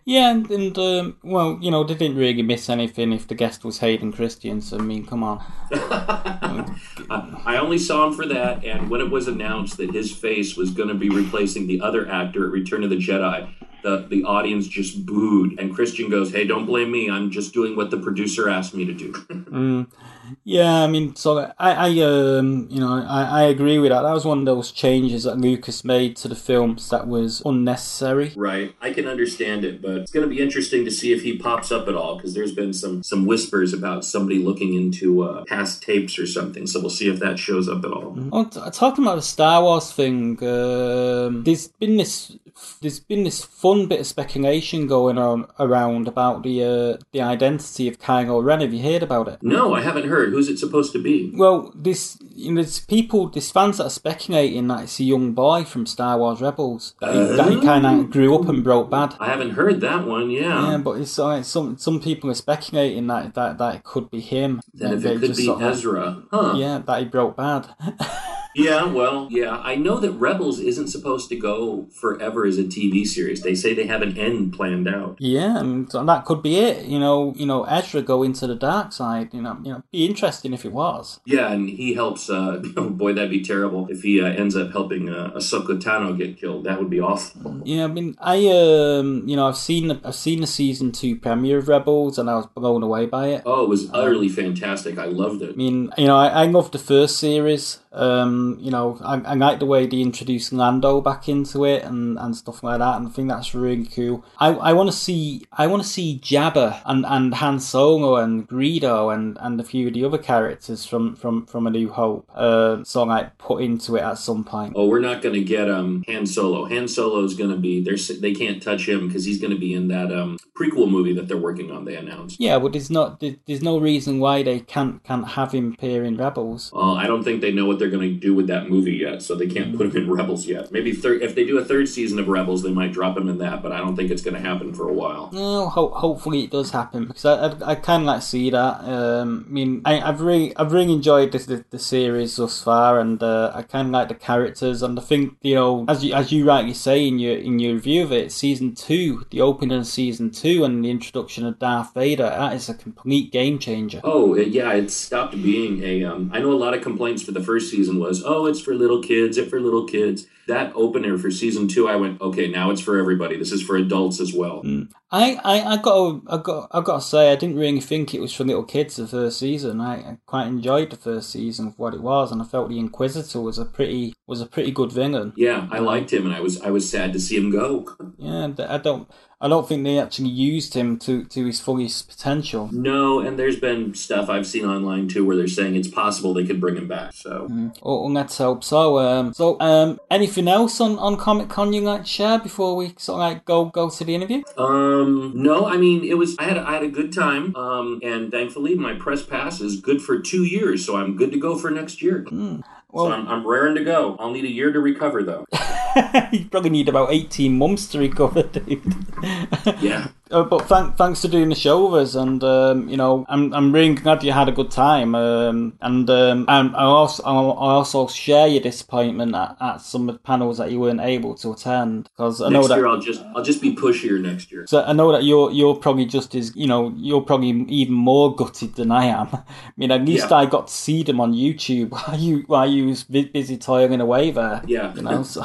yeah, and, and um, well, you know, they didn't really miss anything if the guest was Hayden Christensen. I mean, come on. I, I only saw him for that, and when it was announced that his face was going to be replacing the other actor at Return of the Jedi, the, the audience just booed. And Christensen goes, Hey, don't blame me. I'm just doing what the producer asked me to do. Yeah, I mean, so I, I um, you know, I, I agree with that. That was one of those changes that Lucas made to the films that was unnecessary. Right. I can understand it, but it's going to be interesting to see if he pops up at all because there's been some some whispers about somebody looking into uh, past tapes or something. So we'll see if that shows up at all. Oh, t- talking about the Star Wars thing, um, there's been this there's been this fun bit of speculation going on around about the uh, the identity of Kylo Ren. Have you heard about it? No, I haven't heard. Who's it supposed to be? Well, this you know, there's people, there's fans that are speculating that it's a young boy from Star Wars Rebels uh, that he kind of grew up and broke bad. I haven't heard that one. Yeah, yeah, but it's uh, some some people are speculating that that, that it could be him. That, it could be Ezra, huh? Yeah, that he broke bad. yeah, well, yeah. I know that Rebels isn't supposed to go forever as a TV series. They say they have an end planned out. Yeah, and that could be it. You know, you know, Ezra go into the dark side. You know, you know, be interesting if it was. Yeah, and he helps. Uh, oh boy, that'd be terrible if he uh, ends up helping uh, Ahsoka Tano get killed. That would be awful. Yeah, I mean, I um, you know, I've seen I've seen the season two premiere of Rebels, and I was blown away by it. Oh, it was utterly fantastic. I loved it. I mean, you know, I, I loved the first series. Um, you know, I, I like the way they introduced Lando back into it and, and stuff like that, and I think that's really cool. I, I want to see I want to see Jabba and, and Han Solo and Greedo and, and a few of the other characters from from, from A New Hope, uh, sort of like put into it at some point. Oh, we're not going to get um Han Solo. Han Solo is going to be there's they can't touch him because he's going to be in that um prequel movie that they're working on. They announced. Yeah, but there's not there's no reason why they can't can't have him appear in Rebels. Well, I don't think they know what they're going to do with that movie yet, so they can't put him in Rebels yet. Maybe third if they do a third season of Rebels, they might drop him in that, but I don't think it's going to happen for a while. No, ho- hopefully it does happen because I I, I kind of like see that. Um, I mean, I, have really I've really enjoyed this, the, the series thus far, and uh, I kind of like the characters, and I think you know as you as you rightly say in your in your review of it, season two, the opening of season two, and the introduction of Darth Vader, that is a complete game changer. Oh yeah, it stopped being a. Um, I know a lot of complaints for the first season was, oh, it's for little kids, it for little kids. That opener for season two, I went, okay, now it's for everybody. This is for adults as well. Mm. I, I, I got I got I got to say I didn't really think it was for little kids the first season. I, I quite enjoyed the first season of what it was, and I felt the Inquisitor was a pretty was a pretty good villain. Yeah, I liked him, and I was I was sad to see him go. Yeah, I don't I don't think they actually used him to, to his fullest potential. No, and there's been stuff I've seen online too where they're saying it's possible they could bring him back. So, mm. oh, let's hope so. Um, so, um, anything else on, on Comic Con you like to share before we sort of like go go to the interview? Um, no, I mean it was I had a, I had a good time. Um, and thankfully my press pass is good for two years, so I'm good to go for next year. Mm. Well, so I'm, I'm raring to go. I'll need a year to recover, though. you probably need about 18 months to recover, dude. yeah. Uh, but thank, thanks for doing the show with us, and um, you know, I'm I'm really glad you had a good time. Um, and um, and I also I also share your disappointment at, at some of the panels that you weren't able to attend because I next know that year I'll just I'll just be pushier next year. So I know that you're you're probably just as you know you're probably even more gutted than I am. I mean, at least yeah. I got to see them on YouTube while you while you was busy toiling away there. Yeah, you know. So,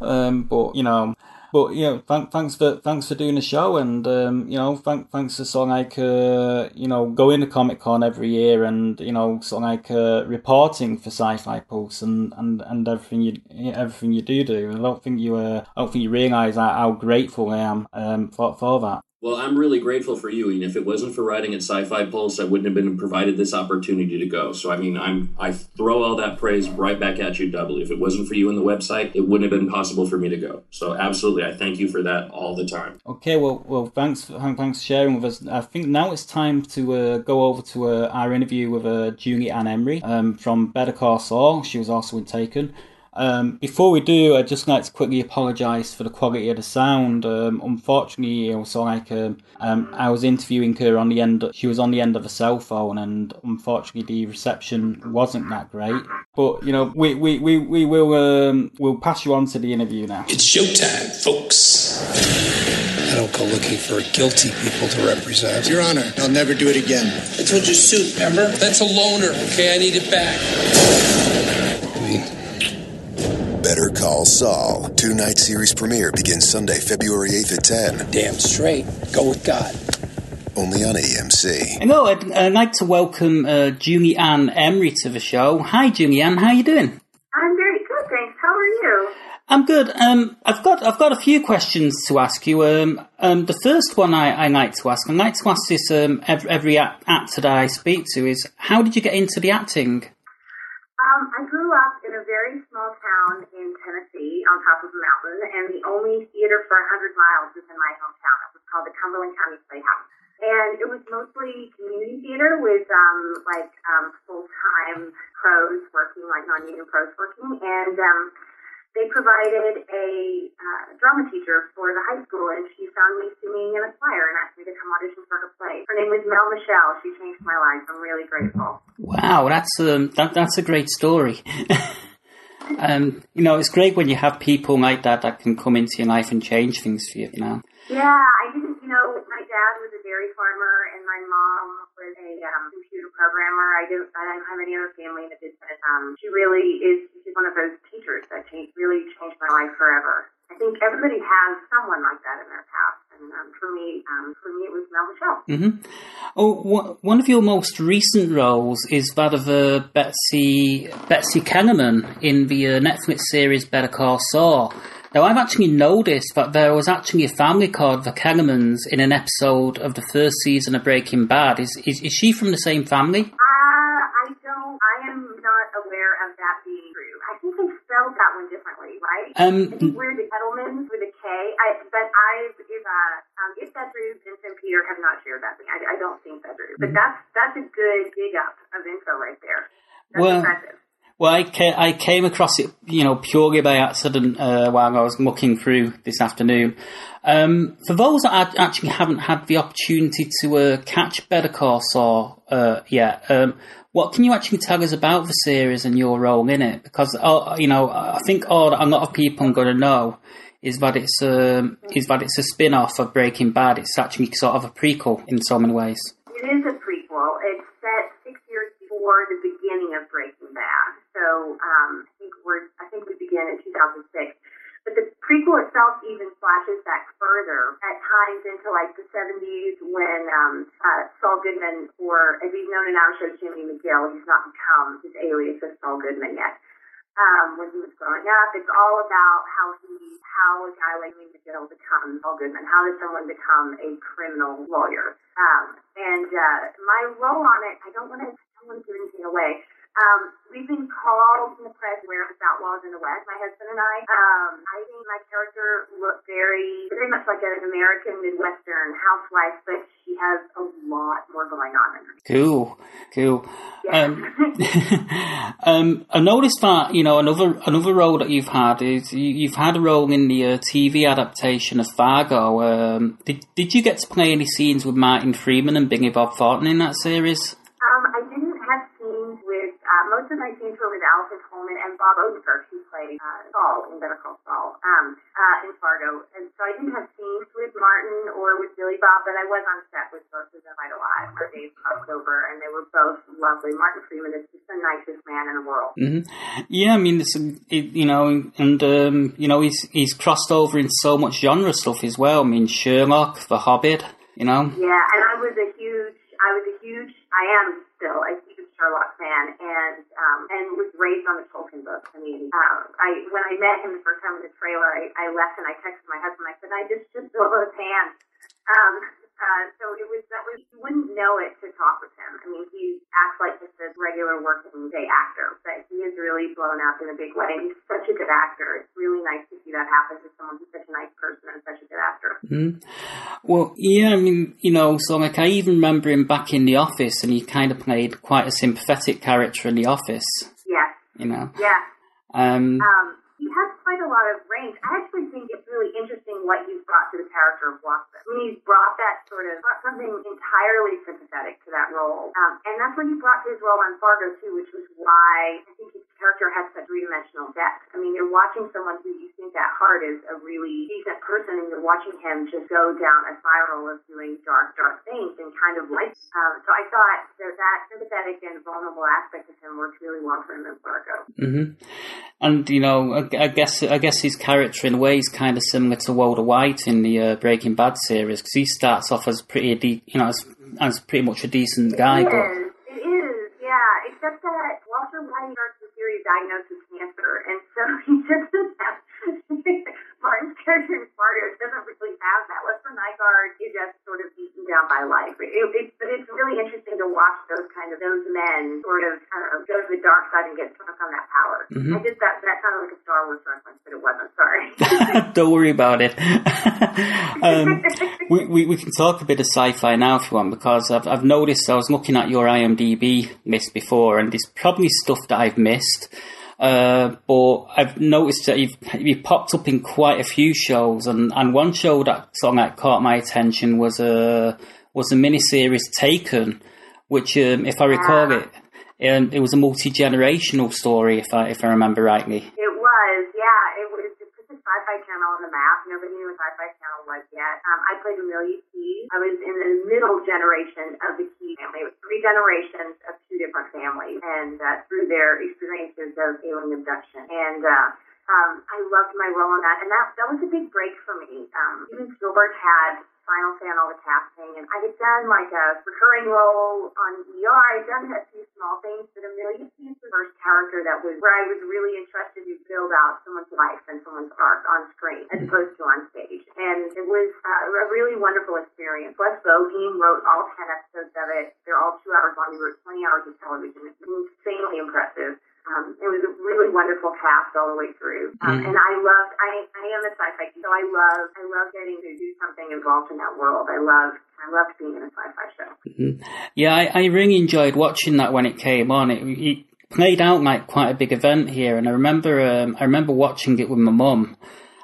um, but you know. But you know, th- thanks for thanks for doing the show, and um, you know, th- thanks for of like uh, you know going to Comic Con every year, and you know, of like uh, reporting for Sci-Fi Pulse and, and, and everything you everything you do do. I don't think you uh, I don't think you realise how, how grateful I am um, for for that. Well, I'm really grateful for you, and if it wasn't for writing at Sci-Fi Pulse, I wouldn't have been provided this opportunity to go. So, I mean, I'm I throw all that praise right back at you doubly. If it wasn't for you and the website, it wouldn't have been possible for me to go. So, absolutely, I thank you for that all the time. Okay, well, well, thanks, thanks for sharing with us. I think now it's time to uh, go over to uh, our interview with uh, Julie Ann Emery um, from Better Call Saul. She was also in Taken. Um, before we do, I'd just like to quickly apologise for the quality of the sound. Um, unfortunately, also like um, um, I was interviewing her on the end. She was on the end of a cell phone, and unfortunately, the reception wasn't that great. But you know, we we, we, we will um, we'll pass you on to the interview now. It's showtime, folks. I don't go looking for guilty people to represent. Your Honor, I'll never do it again. I told you suit, remember? That's a loaner, okay? I need it back. Better Call Saul. Two night series premiere begins Sunday, February 8th at 10. Damn straight. Go with God. Only on AMC. Hello, I'd, I'd like to welcome uh, Julie Ann Emery to the show. Hi, Julie Ann, how are you doing? I'm very good, thanks. How are you? I'm good. Um, I've got I've got a few questions to ask you. Um, um, the first one I, I like to ask, I like to ask this um, every, every actor that I speak to, is how did you get into the acting? Um, I grew up in a very small town in Tennessee, on top of a mountain, and the only theater for 100 miles was in my hometown. It was called the Cumberland County Playhouse. And it was mostly community theater with um, like um, full time pros working, like non union pros working. And um, they provided a uh, drama teacher for the high school, and she found me singing in a choir and asked me to come audition for her play. Her name was Mel Michelle. She changed my life. I'm really grateful. Wow, that's um, that, that's a great story. um, you know, it's great when you have people like that that can come into your life and change things for you. You know. Yeah, I didn't. You know, my dad was a dairy farmer, and my mom was a um, computer programmer. I don't. I don't have any other family in the business. Um, she really is. She's one of those teachers that changed, really changed my life forever. I think everybody has someone like that in their past, and um, for me, um, for me, it was Mel Michelle. Mm-hmm. Oh, one of your most recent roles is that of uh, Betsy Betsy Kettleman in the uh, Netflix series Better Call Saul. Now, I've actually noticed that there was actually a family called the Kellermans in an episode of the first season of Breaking Bad. Is is, is she from the same family? Uh, I don't. I am not aware of that being true. I think they spelled that one differently, right? Um, I think we're the Edelmans with a K. I, but I, if uh, um, if that's true, Vince and Peter have not shared that thing. I, I don't think true. But that's that's a good dig up of info right there. That's Well- impressive. Well, I came, I came across it, you know, purely by accident uh, while I was looking through this afternoon. Um, for those that actually haven't had the opportunity to uh, catch Better Call Saul uh, yet, um, what can you actually tell us about the series and your role in it? Because uh, you know, I think all a lot of people are going to know is that it's um, is that it's a spin off of Breaking Bad. It's actually sort of a prequel in so many ways. It is a prequel. It's set six years before the beginning of Breaking Bad. So um, I think we're I think we begin in 2006. Prequel itself even flashes back further at times into like the 70s when um, uh, Saul Goodman, or as he's known in our show, Jimmy McGill, he's not become his alias as Saul Goodman yet. Um, when he was growing up, it's all about how he, how a guy like Jimmy McGill becomes Saul Goodman. How does someone become a criminal lawyer? Um, and uh, my role on it, I don't want to, I don't want to give anything away. Um, we've been called in the press where it's Outlaws in the West, my husband and I. Um, I think my character looked very, very much like an American Midwestern housewife, but she has a lot more going on in her. Cool, cool. Yeah. Um, um, I noticed that you know another another role that you've had is you, you've had a role in the uh, TV adaptation of Fargo. Um, did did you get to play any scenes with Martin Freeman and Billy Bob Thornton in that series? Um, I have most of my scenes were with Allison Tolman and Bob Odenkirk, who played uh, Saul in Better Call Saul, um, uh, in Fargo. And so I didn't have scenes with Martin or with Billy Bob, but I was on set with both of them right alive. Our days crossed over, and they were both lovely. Martin Freeman is just the nicest man in the world. hmm Yeah, I mean, it's, it, you know, and um, you know, he's he's crossed over in so much genre stuff as well. I mean, Sherlock, The Hobbit, you know. Yeah, and I was a huge, I was a huge, I am still a huge Sherlock fan, and um, and was raised on the Tolkien books. I mean, uh, I when I met him the first time in the trailer, I, I left and I texted my husband. I said, I just just saw his hand. Um, uh, so it was that was you wouldn't know it to talk with him. I mean, he acts like just a regular working day actor, but he is really blown up in a big way. He's such a good actor. It's really nice to see that happen to someone who's such a nice person and such a good actor. Mm. Well, yeah, I mean, you know, so like I even remember him back in The Office, and he kind of played quite a sympathetic character in The Office, Yes, you know. Yeah. Um, Um, he has quite a lot of range. I actually think it's really interesting what he's brought to the character of Watson. I mean, he's brought that sort of something entirely sympathetic to that role, um, and that's what he brought to his role on Fargo too, which was why I think his character has such three-dimensional depth. I mean, you're watching someone who you think at heart is a really decent person, and you're watching him just go down a spiral of doing dark, dark things and kind of like. Um, so I thought that that sympathetic and vulnerable aspect of him worked really well for him in Fargo. Mm-hmm. And you know, I, guess I guess his character in a way is kind of similar to Walter White in the uh, Breaking Bad series because he starts off as pretty, de- you know, as, as pretty much a decent guy, It but is. It is, yeah. Except that Walter White starts the series diagnosed with cancer, and so he doesn't have. Martin's character in Fargo doesn't really have that. Lester Nygaard is just sort of down by life. It, it, but it's really interesting to watch those kind of those men sort of know, go to the dark side and get stuck on that power. Mhm. I just that that sounded like a Star Wars reference, but it wasn't. Sorry. Don't worry about it. um, we, we, we can talk a bit of sci-fi now if you want, because I've I've noticed I was looking at your IMDb list before, and there's probably stuff that I've missed. Uh, but I've noticed that you've, you've popped up in quite a few shows, and, and one show that of like caught my attention was a was a miniseries Taken, which, um, if I recall it, um, it was a multi generational story, if I if I remember rightly. It was, yeah. It was put the Sci-Fi Channel on the map. Nobody knew what Sci-Fi Channel was yet. Um, I played Amelia Key. I was in the middle generation of the Key family. It was three generations of different families, and uh, through their experiences of alien abduction. And uh, um, I loved my role in that, and that that was a big break for me. Um, even Spielberg had Final Fan all the casting, and I had done like a recurring role on ER. I had done a few small things, but Amelia Key was the first character that was where I was really interested to build out someone's life and someone's arc on screen as opposed to on stage. And it was uh, a really wonderful experience. Les Bohem wrote all 10 episodes of it. They're all two hours long. We wrote 20 hours of television. It's insanely impressive. Um, it was a really wonderful cast all the way through, um, Mhm. and I loved. I I am a sci-fi, geek, so I love I love getting to do something involved in that world. I love I loved being in a sci-fi show. Mhm. Yeah, I, I really enjoyed watching that when it came on. It, it played out like quite a big event here, and I remember um, I remember watching it with my mum,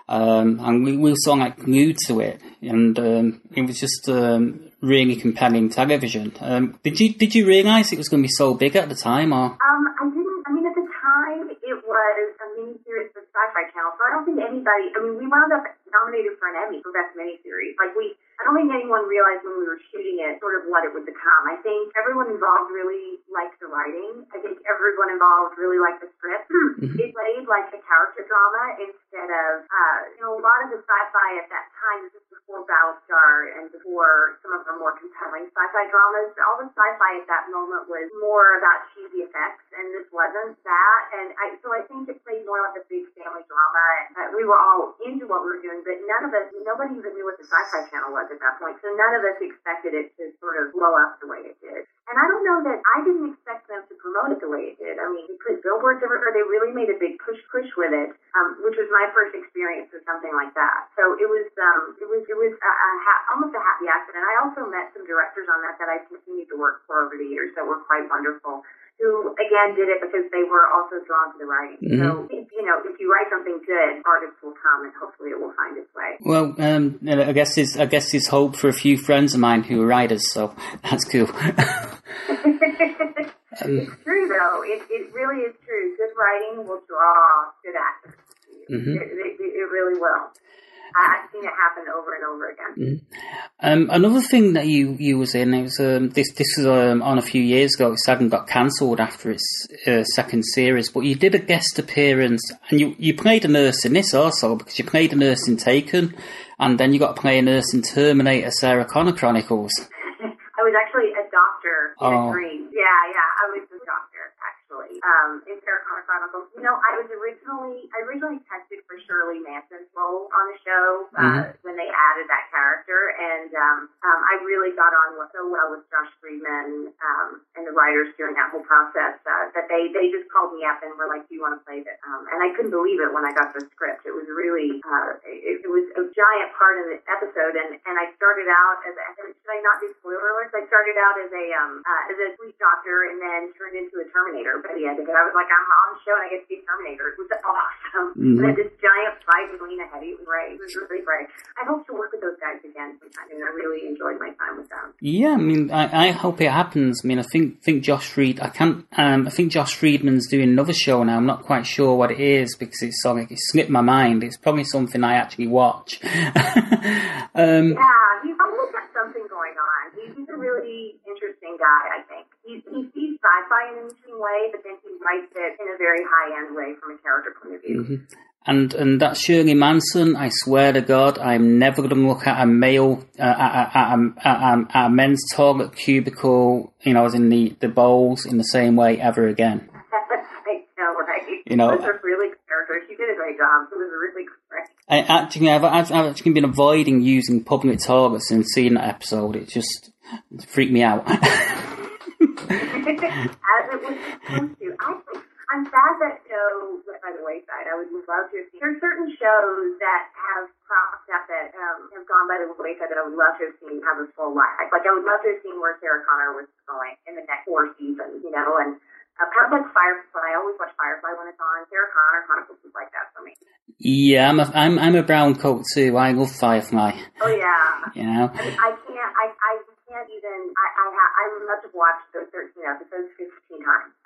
um, and we, we were sort of like glued to it, and um, it was just um, really compelling television. Um, did you did you realise it was going to be so big at the time, or? Um, I didn't. I mean, at the time, it was a miniseries for Sci-Fi Channel, so I don't think anybody. I mean, we wound up nominated for an Emmy for best miniseries. Like we, don't think anyone realized when we were shooting it sort of what it would become. I think everyone involved really liked the writing. I think everyone involved really liked the script. It played like a character drama instead of, uh, you know, a lot of the sci-fi at that time. This is before Battlestar and before some of the more compelling sci-fi dramas. All the sci-fi at that moment was more about cheesy effects, and this wasn't that. And I, so I think it played more like a big family drama. And uh, we were all into what we were doing, but none of us, nobody even knew what the Sci-Fi Channel was at that point. So none of us expected it to sort of blow up the way it did. And I don't know that I didn't expect them to promote it the way it did. I mean, they put billboards everywhere. They really made a big push push with it, um, which was my first experience with something like that. So it was um, it was it was a, a ha- almost a happy accident. I also met some directors on that that I continued to work for over the years that were quite wonderful. Who again did it because they were also drawn to the writing. So if, you know, if you write something good, artists will come and hopefully it will find its way. Well, um, I guess there's I guess there's hope for a few friends of mine who are writers, so that's cool. it's true though. It, it really is true. Good writing will draw good actors. Mhm. It, it, it really will. I, I've seen it happen over and over again. Um, another thing that you, you was in, it was um, this this was um, on a few years ago. It sadly got cancelled after its uh, second series, but you did a guest appearance, and you, you played a nurse in this also because you played a nurse in Taken, and then you got to play a nurse in Terminator: Sarah Connor Chronicles. I was actually a doctor in Oh. a dream. Yeah, yeah, I was a doctor actually. Um, in Sarah Connor Chronicles. You know, I was originally I originally tested for Shirley Manson's role on the show uh, when they added that character, and um, um, I really got on with, so well with Josh Friedman um, and the writers during that whole process uh, that they they just called me up and were like, "Do you want to play this?" Um, and I couldn't believe it when I got the script. It was really uh, it, it was a giant part of the episode, and and I started out as a, should I not do spoiler alerts? I started out as a um uh, as a police doctor and then turned into a Terminator by the end of it. I was like, I'm on the show and I get to be Terminator. It was awesome. Mhm. And then this giant fight with Lena Headey. It was great. It was really great. I hope to work with those guys again sometime, and I really enjoyed my time with them. Yeah, I mean, I, I hope it happens. I mean, I think think Josh Fried. I can't. Um, I think Josh Friedman's doing another show now. I'm not quite sure what it is because it's sort of, it slipped my mind. It's probably something I actually watch. um, Yeah, he's always got something going on. He's, he's a really interesting guy, I think. He, he sees sci-fi in an interesting way, but then he writes it in a very high-end way from a character point of view. And and that Shirley Manson, I swear to God, I'm never going to look at a male uh, at, at, at, at, at a men's toilet cubicle, you know, as in the the bowls, in the same way ever again. I know, right? You know- Those are really good characters. You did a great job. It was really great. I actually, I've, I've, actually been avoiding using public toilets since seeing that episode. It just freaked me out. As it was supposed to. I I'm sad that show went by the wayside. I would love to have seen. There's certain shows that have cropped up that um, have gone by the wayside that I would love to have seen have a full life. Like I would love to have seen where Sarah Connor was going in the next four seasons, you know, and uh, kind of like Firefly. I always watch Firefly when it's on. Sarah Connor, Chronicles was like that for me. Yeah, I'm a, I'm, I'm a brown coat too. I love Firefly. Oh yeah. You know? I, mean, I can't, I, I can't even, I, I, ha, I must have watched those 13 episodes 15 times.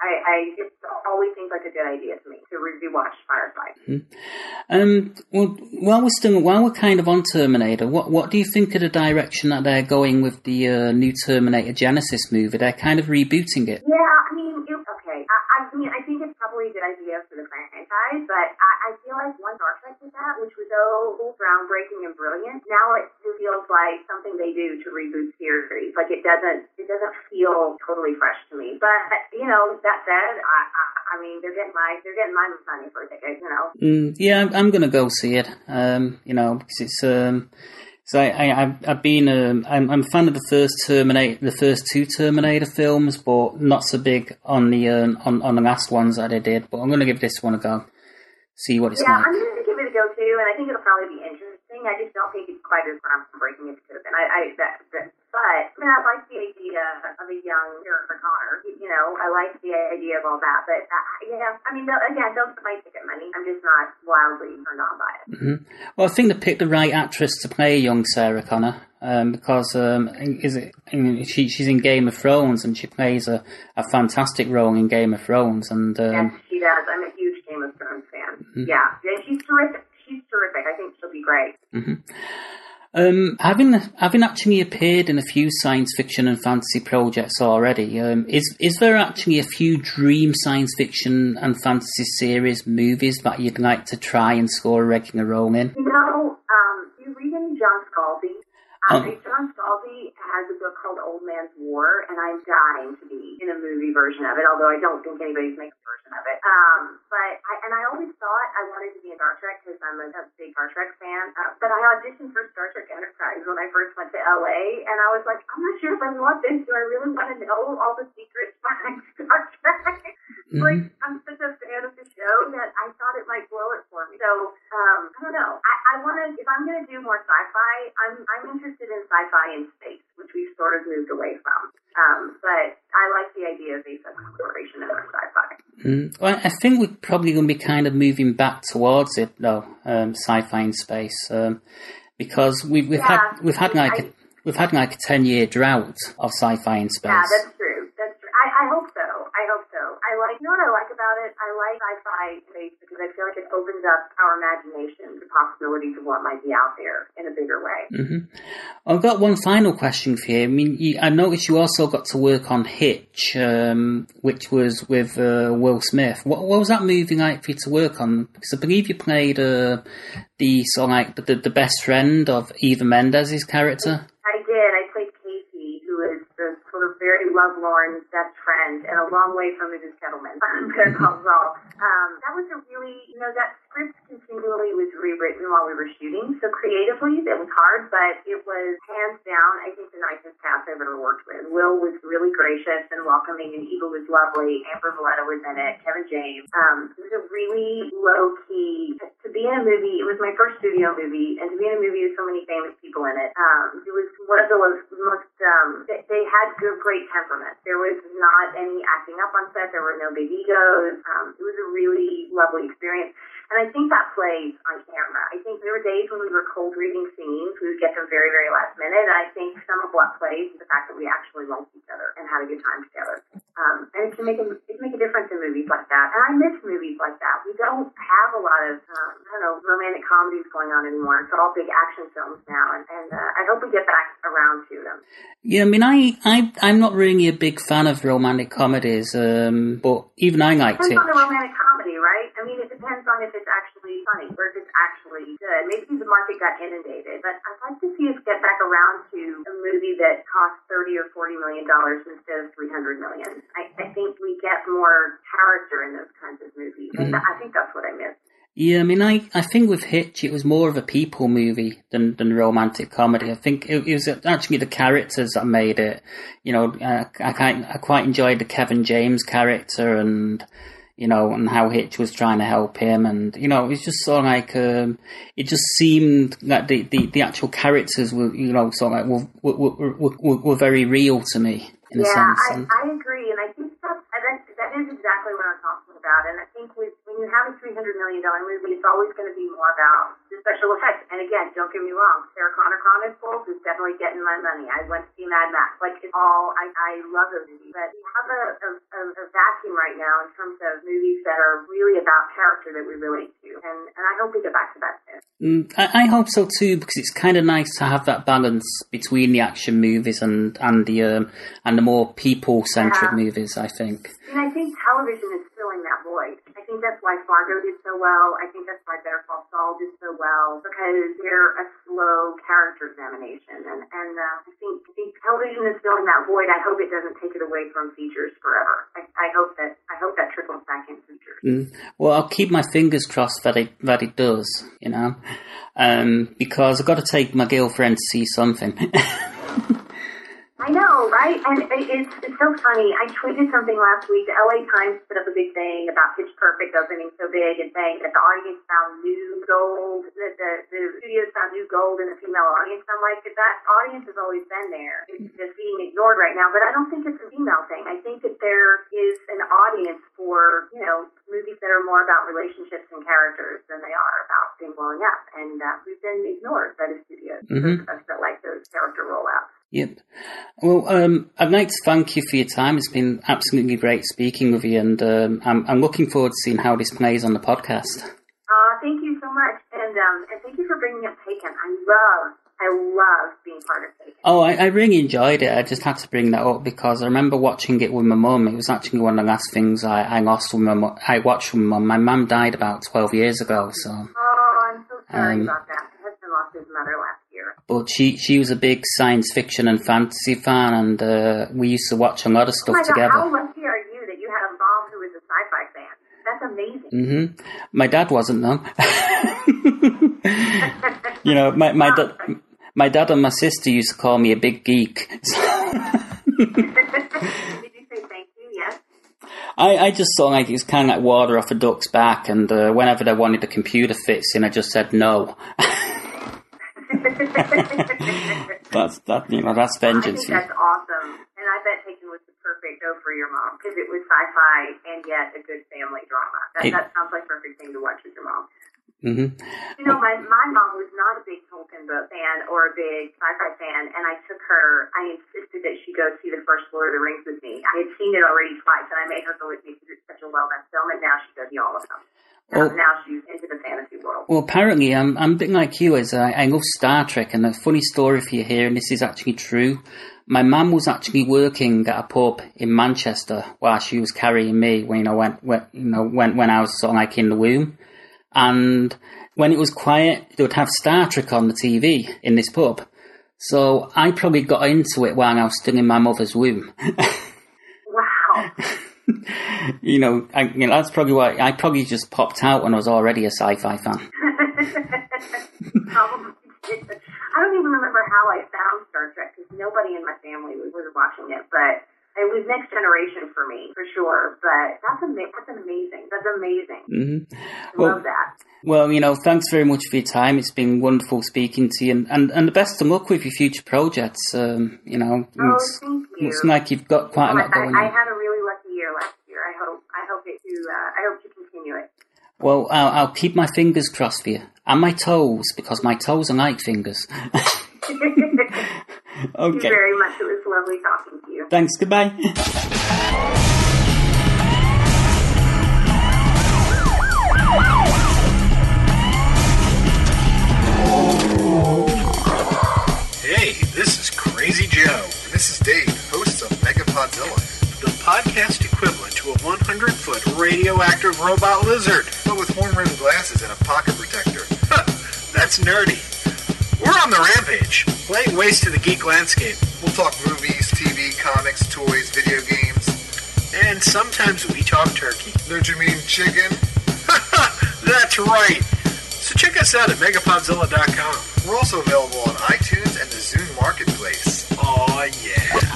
I, I, it always seems like a good idea to me to rewatch Firefly. Mm-hmm. Um, well, while we're still, while we're kind of on Terminator, what, what do you think of the direction that they're going with the uh, new Terminator Genisys movie? They're kind of rebooting it. Yeah, I mean, it, okay. I, I mean, I think it's probably a good idea for the franchise, but I, I feel like one Star Trek did that, which was so groundbreaking and brilliant. Now it feels like something they do to reboot series. Like it doesn't, it doesn't feel totally fresh to me. But you know, that said, I, I, I mean, they're getting my, they're getting my money for a ticket. You know. Mm, yeah, I'm, I'm gonna go see it. Um, you know, because it's um. So I, I, I've, I've been, um, I'm, I'm a fan of the first Terminator, the first two Terminator films, but not so big on the um, on on the last ones that they did. But I'm going to give this one a go, see what it's yeah, like. Yeah, I'm going to give it a go too, and I think it'll probably be interesting. I just don't think it's quite as groundbreaking as it could have been. I, I that, that, but I mean, I like the idea of a young Sarah Connor. You know, I like the idea of all that. But uh, yeah, I mean, again, don't my ticket money. I'm just not wildly turned on by it. hmm Well, I think they picked the right actress to play young Sarah Connor. Um, because um, is it? I mean, she she's in Game of Thrones and she plays a, a fantastic role in Game of Thrones. And um, Yes, she does. I'm a huge Game of Thrones fan. Mhm. Yeah, and she's terrific. She's terrific. I think she'll be great. mhm. Um, having having actually appeared in a few science fiction and fantasy projects already, um, is is there actually a few dream science fiction and fantasy series movies that you'd like to try and score a regular role in? You know, um, do you read any John Scalzi? Um, John Scalzi has a book called Old Man's War, and I'm dying to be in a movie version of it. Although I don't think anybody's making version of it. Um, but I, and I always thought I wanted to be in Star Trek because I'm a, a big Star Trek fan. Uh, but I auditioned for Star Trek Enterprise when I first went to LA, and I was like, I'm not sure if I want this. Do I really want to know all the secrets behind Star Trek? like I'm such a fan of the show that I thought it might blow it for me. So um, I don't know. I, I want to if I'm going to do more sci-fi, I'm I'm interested in sci-fi in space, which we've sort of moved away from. Um, but I like the idea of space exploration in our sci-fi. Mm, well, I think we're probably going to be kind of moving back towards it, though, um, sci-fi in space, um, because we've we've Yeah, had we've had like a, we've had like a ten year drought of sci-fi in space. Yeah, that's true. I, hope so. I hope so. I like, you know what I like about it? I like sci-fi space because I feel like it opens up our imagination to possibilities of what might be out there in a bigger way. hmm I've got one final question for you. I mean, you, I noticed you also got to work on Hitch, um, which was with uh, Will Smith. What, what was that movie like for you to work on? Because I believe you played uh, the sort of like the, the best friend of Eva Mendes's character. I did. I played Casey, who is the sort of lovelorn best friend and a long way from Mrs. Kettleman Better Call Saul. Um, that was a really, you know, that continually was rewritten while we were shooting. So creatively, it was hard, but it was hands down, I think, the nicest cast I've ever worked with. Will was really gracious and welcoming, and Eva was lovely. Amber Valletta was in it. Kevin James. Um, it was a really low key to be in a movie. It was my first studio movie, and to be in a movie with so many famous people in it. Um, it was one of the most, most um, they, they had good, great temperament. There was not any acting up on set. There were no big egos. Um, it was a really lovely experience. And I think that plays on camera. I think there were days when we were cold reading scenes. We would get them very, very last minute. And I think some of what plays is the fact that we actually liked each other and had a good time together. Um, and it can make a, it can make a difference in movies like that. And I miss movies like that. We don't have a lot of, um, I don't know, romantic comedies going on anymore. It's all big action films now. And, and uh, I hope we get back around to them. Yeah, I mean, I, I, I'm not really a big fan of romantic comedies, um, but even I liked Depends on the romantic comedy, right? I mean, it depends on if it's actually funny if it's actually good. Maybe the market got inundated, but I'd like to see us get back around to a movie that costs thirty or forty million dollars instead of three hundred million. I, I think we get more character in those kinds of movies. And Mhm. I think that's what I miss. Yeah, I mean, I, I think with Hitch, it was more of a people movie than, than romantic comedy. I think it, it was actually the characters that made it. You know, uh, I, I quite enjoyed the Kevin James character and, you know, and how Hitch was trying to help him, and you know, it was just sort of like um, it just seemed like the, the, the actual characters were, you know, sort of like were were, were, were, were very real to me in yeah, a sense. I, And, I agree, and I think that, that that is exactly what I'm talking about. And I think with, when you have a three hundred million dollar movie, it's always going to be more about special effects. And again, don't get me wrong, Sarah Connor Chronicles is definitely getting my money. I went to see Mad Max. Like it's all I, I love those movies, but we have a, a, a, a vacuum right now in terms of movies that are really about character that we relate to, and and I hope we get back to that soon. Mm, I, I hope so too because it's kind of nice to have that balance between the action movies and and the um, and the more people centric Yeah. movies. I think. And I think television is filling that void. I think that's why Fargo did so well. I think that's why Better Call Saul did so well because they're a slow character examination. And and uh, I think I television is filling that void. I hope it doesn't take it away from features forever. I, I hope that I hope that trickles back in features. Mm. Well, I'll keep my fingers crossed that it that it does. You know, um, because I've got to take my girlfriend to see something. I know, right? And it- it's, it's so funny. I tweeted something last week. The LA Times put up a big thing about Pitch Perfect opening so big and saying that the audience found new gold, that the, the studios found new gold in the female audience. I'm like, that audience has always been there. It's just being ignored right now. But I don't think it's a female thing. I think that there is an audience for, you know, movies that are more about relationships and characters than they are about being blowing up. And uh, we've been ignored by the studios. Mhm. Us that like those character rollouts. Yep. Well, um, I'd like to thank you for your time. It's been absolutely great speaking with you, and um, I'm, I'm looking forward to seeing how this plays on the podcast. Uh, thank you so much, and um, and thank you for bringing up Taken. I love, I love being part of Taken. Oh, I, I really enjoyed it. I just had to bring that up because I remember watching it with my mum. It was actually one of the last things I, I lost with my mum. I watched with my mum. My mum died about 12 years ago, so. Oh, I'm so sorry Um, about that. My husband lost his mother last. But she, she was a big science fiction and fantasy fan, and uh, we used to watch a lot of Oh stuff God, together. how lucky are you that you had a mom who was a sci-fi fan? That's amazing. Mm-hmm. My dad wasn't though. you know, my my dad, my dad and my sister used to call me a big geek. Did you say thank you? Yes. I, I just saw like it was kind of like water off a duck's back, and uh, whenever they wanted the computer fixing, I just said no. that's that you know that's vengeance. that's awesome, and I bet Taken was the perfect show for your mom because it was sci-fi and yet a good family drama. That, It- that sounds like a perfect thing to watch with your mom. hmm You know, my, my mom was not a big Tolkien book fan or a big sci-fi fan, and I took her, I insisted that she go see the first Lord of the Rings with me. I had seen it already twice, and I made her go with me because it's such a well-known film, and now she does all of them. Now, Oh. now she's into the fantasy world. Well, apparently, I'm, I'm a bit like you, as I, uh, I love Star Trek, and a funny story for you here, and this is actually true. My mum was actually working at a pub in Manchester while she was carrying me when, you know, when, when, you know, when, when I was sort of like in the womb. And when it was quiet, they would have Star Trek on the TV in this pub. So I probably got into it while I was still in my mother's womb. Wow. you know, I, you know, that's probably why I probably just popped out when I was already a sci-fi fan. Probably. I don't even remember how I found Star Trek because nobody in my family was, was watching it, but it was next generation for me, for sure. But that's, ama- that's amazing. That's amazing. hmm Well, love that. Well, you know, thanks very much for your time. It's been wonderful speaking to you, and, and, and the best of luck with your future projects. Um, you know, Oh, it's, thank you. looks like you've got quite a lot going I, I had a really lucky year last year. I hope I hope it to uh, I hope to continue it. Well, I'll, I'll keep my fingers crossed for you and my toes because my toes are like fingers. okay. Thank you very much. It was lovely talking to you. thanks. Goodbye. Hey, this is Crazy Joe. And this is Dave, host of Megapodzilla. Podcast equivalent to a 100 foot radioactive robot lizard. But with horn rimmed glasses and a pocket protector. That's nerdy. We're on the rampage, laying waste to the geek landscape, We'll talk movies, TV, comics, toys, video games. and sometimes we talk turkey. Don't you mean chicken? That's right. So check us out at megapodzilla.com. We're also available on iTunes and the Zune Marketplace. Aw, yeah.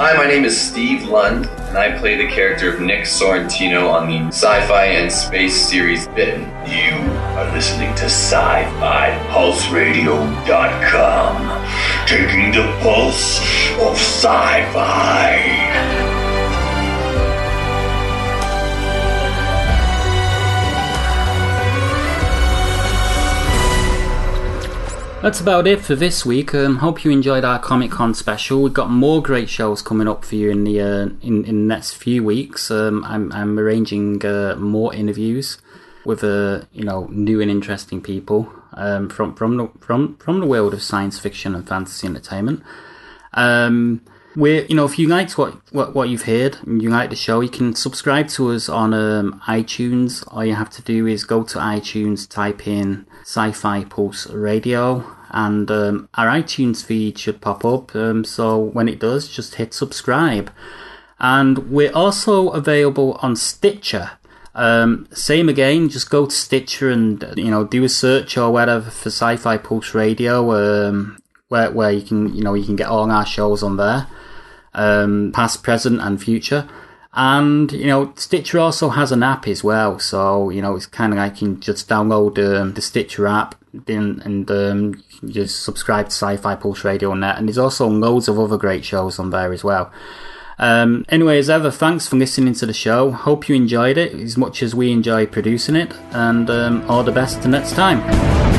Hi, my name is Steve Lund, and I play the character of Nick Sorrentino on the sci fi and space series Bitten. You are listening to sci fi pulseradio.com, taking the pulse of sci fi. That's about it for this week. Um, hope you enjoyed our Comic Con special. We've got more great shows coming up for you in the uh, in, in the next few weeks. Um, I'm I'm arranging uh, more interviews with uh, you know new and interesting people um, from from the from from the world of science fiction and fantasy entertainment. Um, we're, you know, if you liked what, what, what you've heard and you like the show, you can subscribe to us on um, iTunes. All you have to do is go to iTunes, type in Sci Fi Pulse Radio, and um, our iTunes feed should pop up. Um, so when it does, just hit subscribe. And we're also available on Stitcher. Um, same again, just go to Stitcher and you know do a search or whatever for Sci-Fi Pulse Radio, um, where where you can you know you can get all our shows on there um, past, present, and future. And you know, Stitcher also has an app as well, so you know it's kind of like you can just download um, the Stitcher app and, and um, just subscribe to Sci-Fi Pulse Radio on that. And there's also loads of other great shows on there as well. Um, anyway, as ever, thanks for listening to the show. Hope you enjoyed it as much as we enjoy producing it, and um, all the best to next time.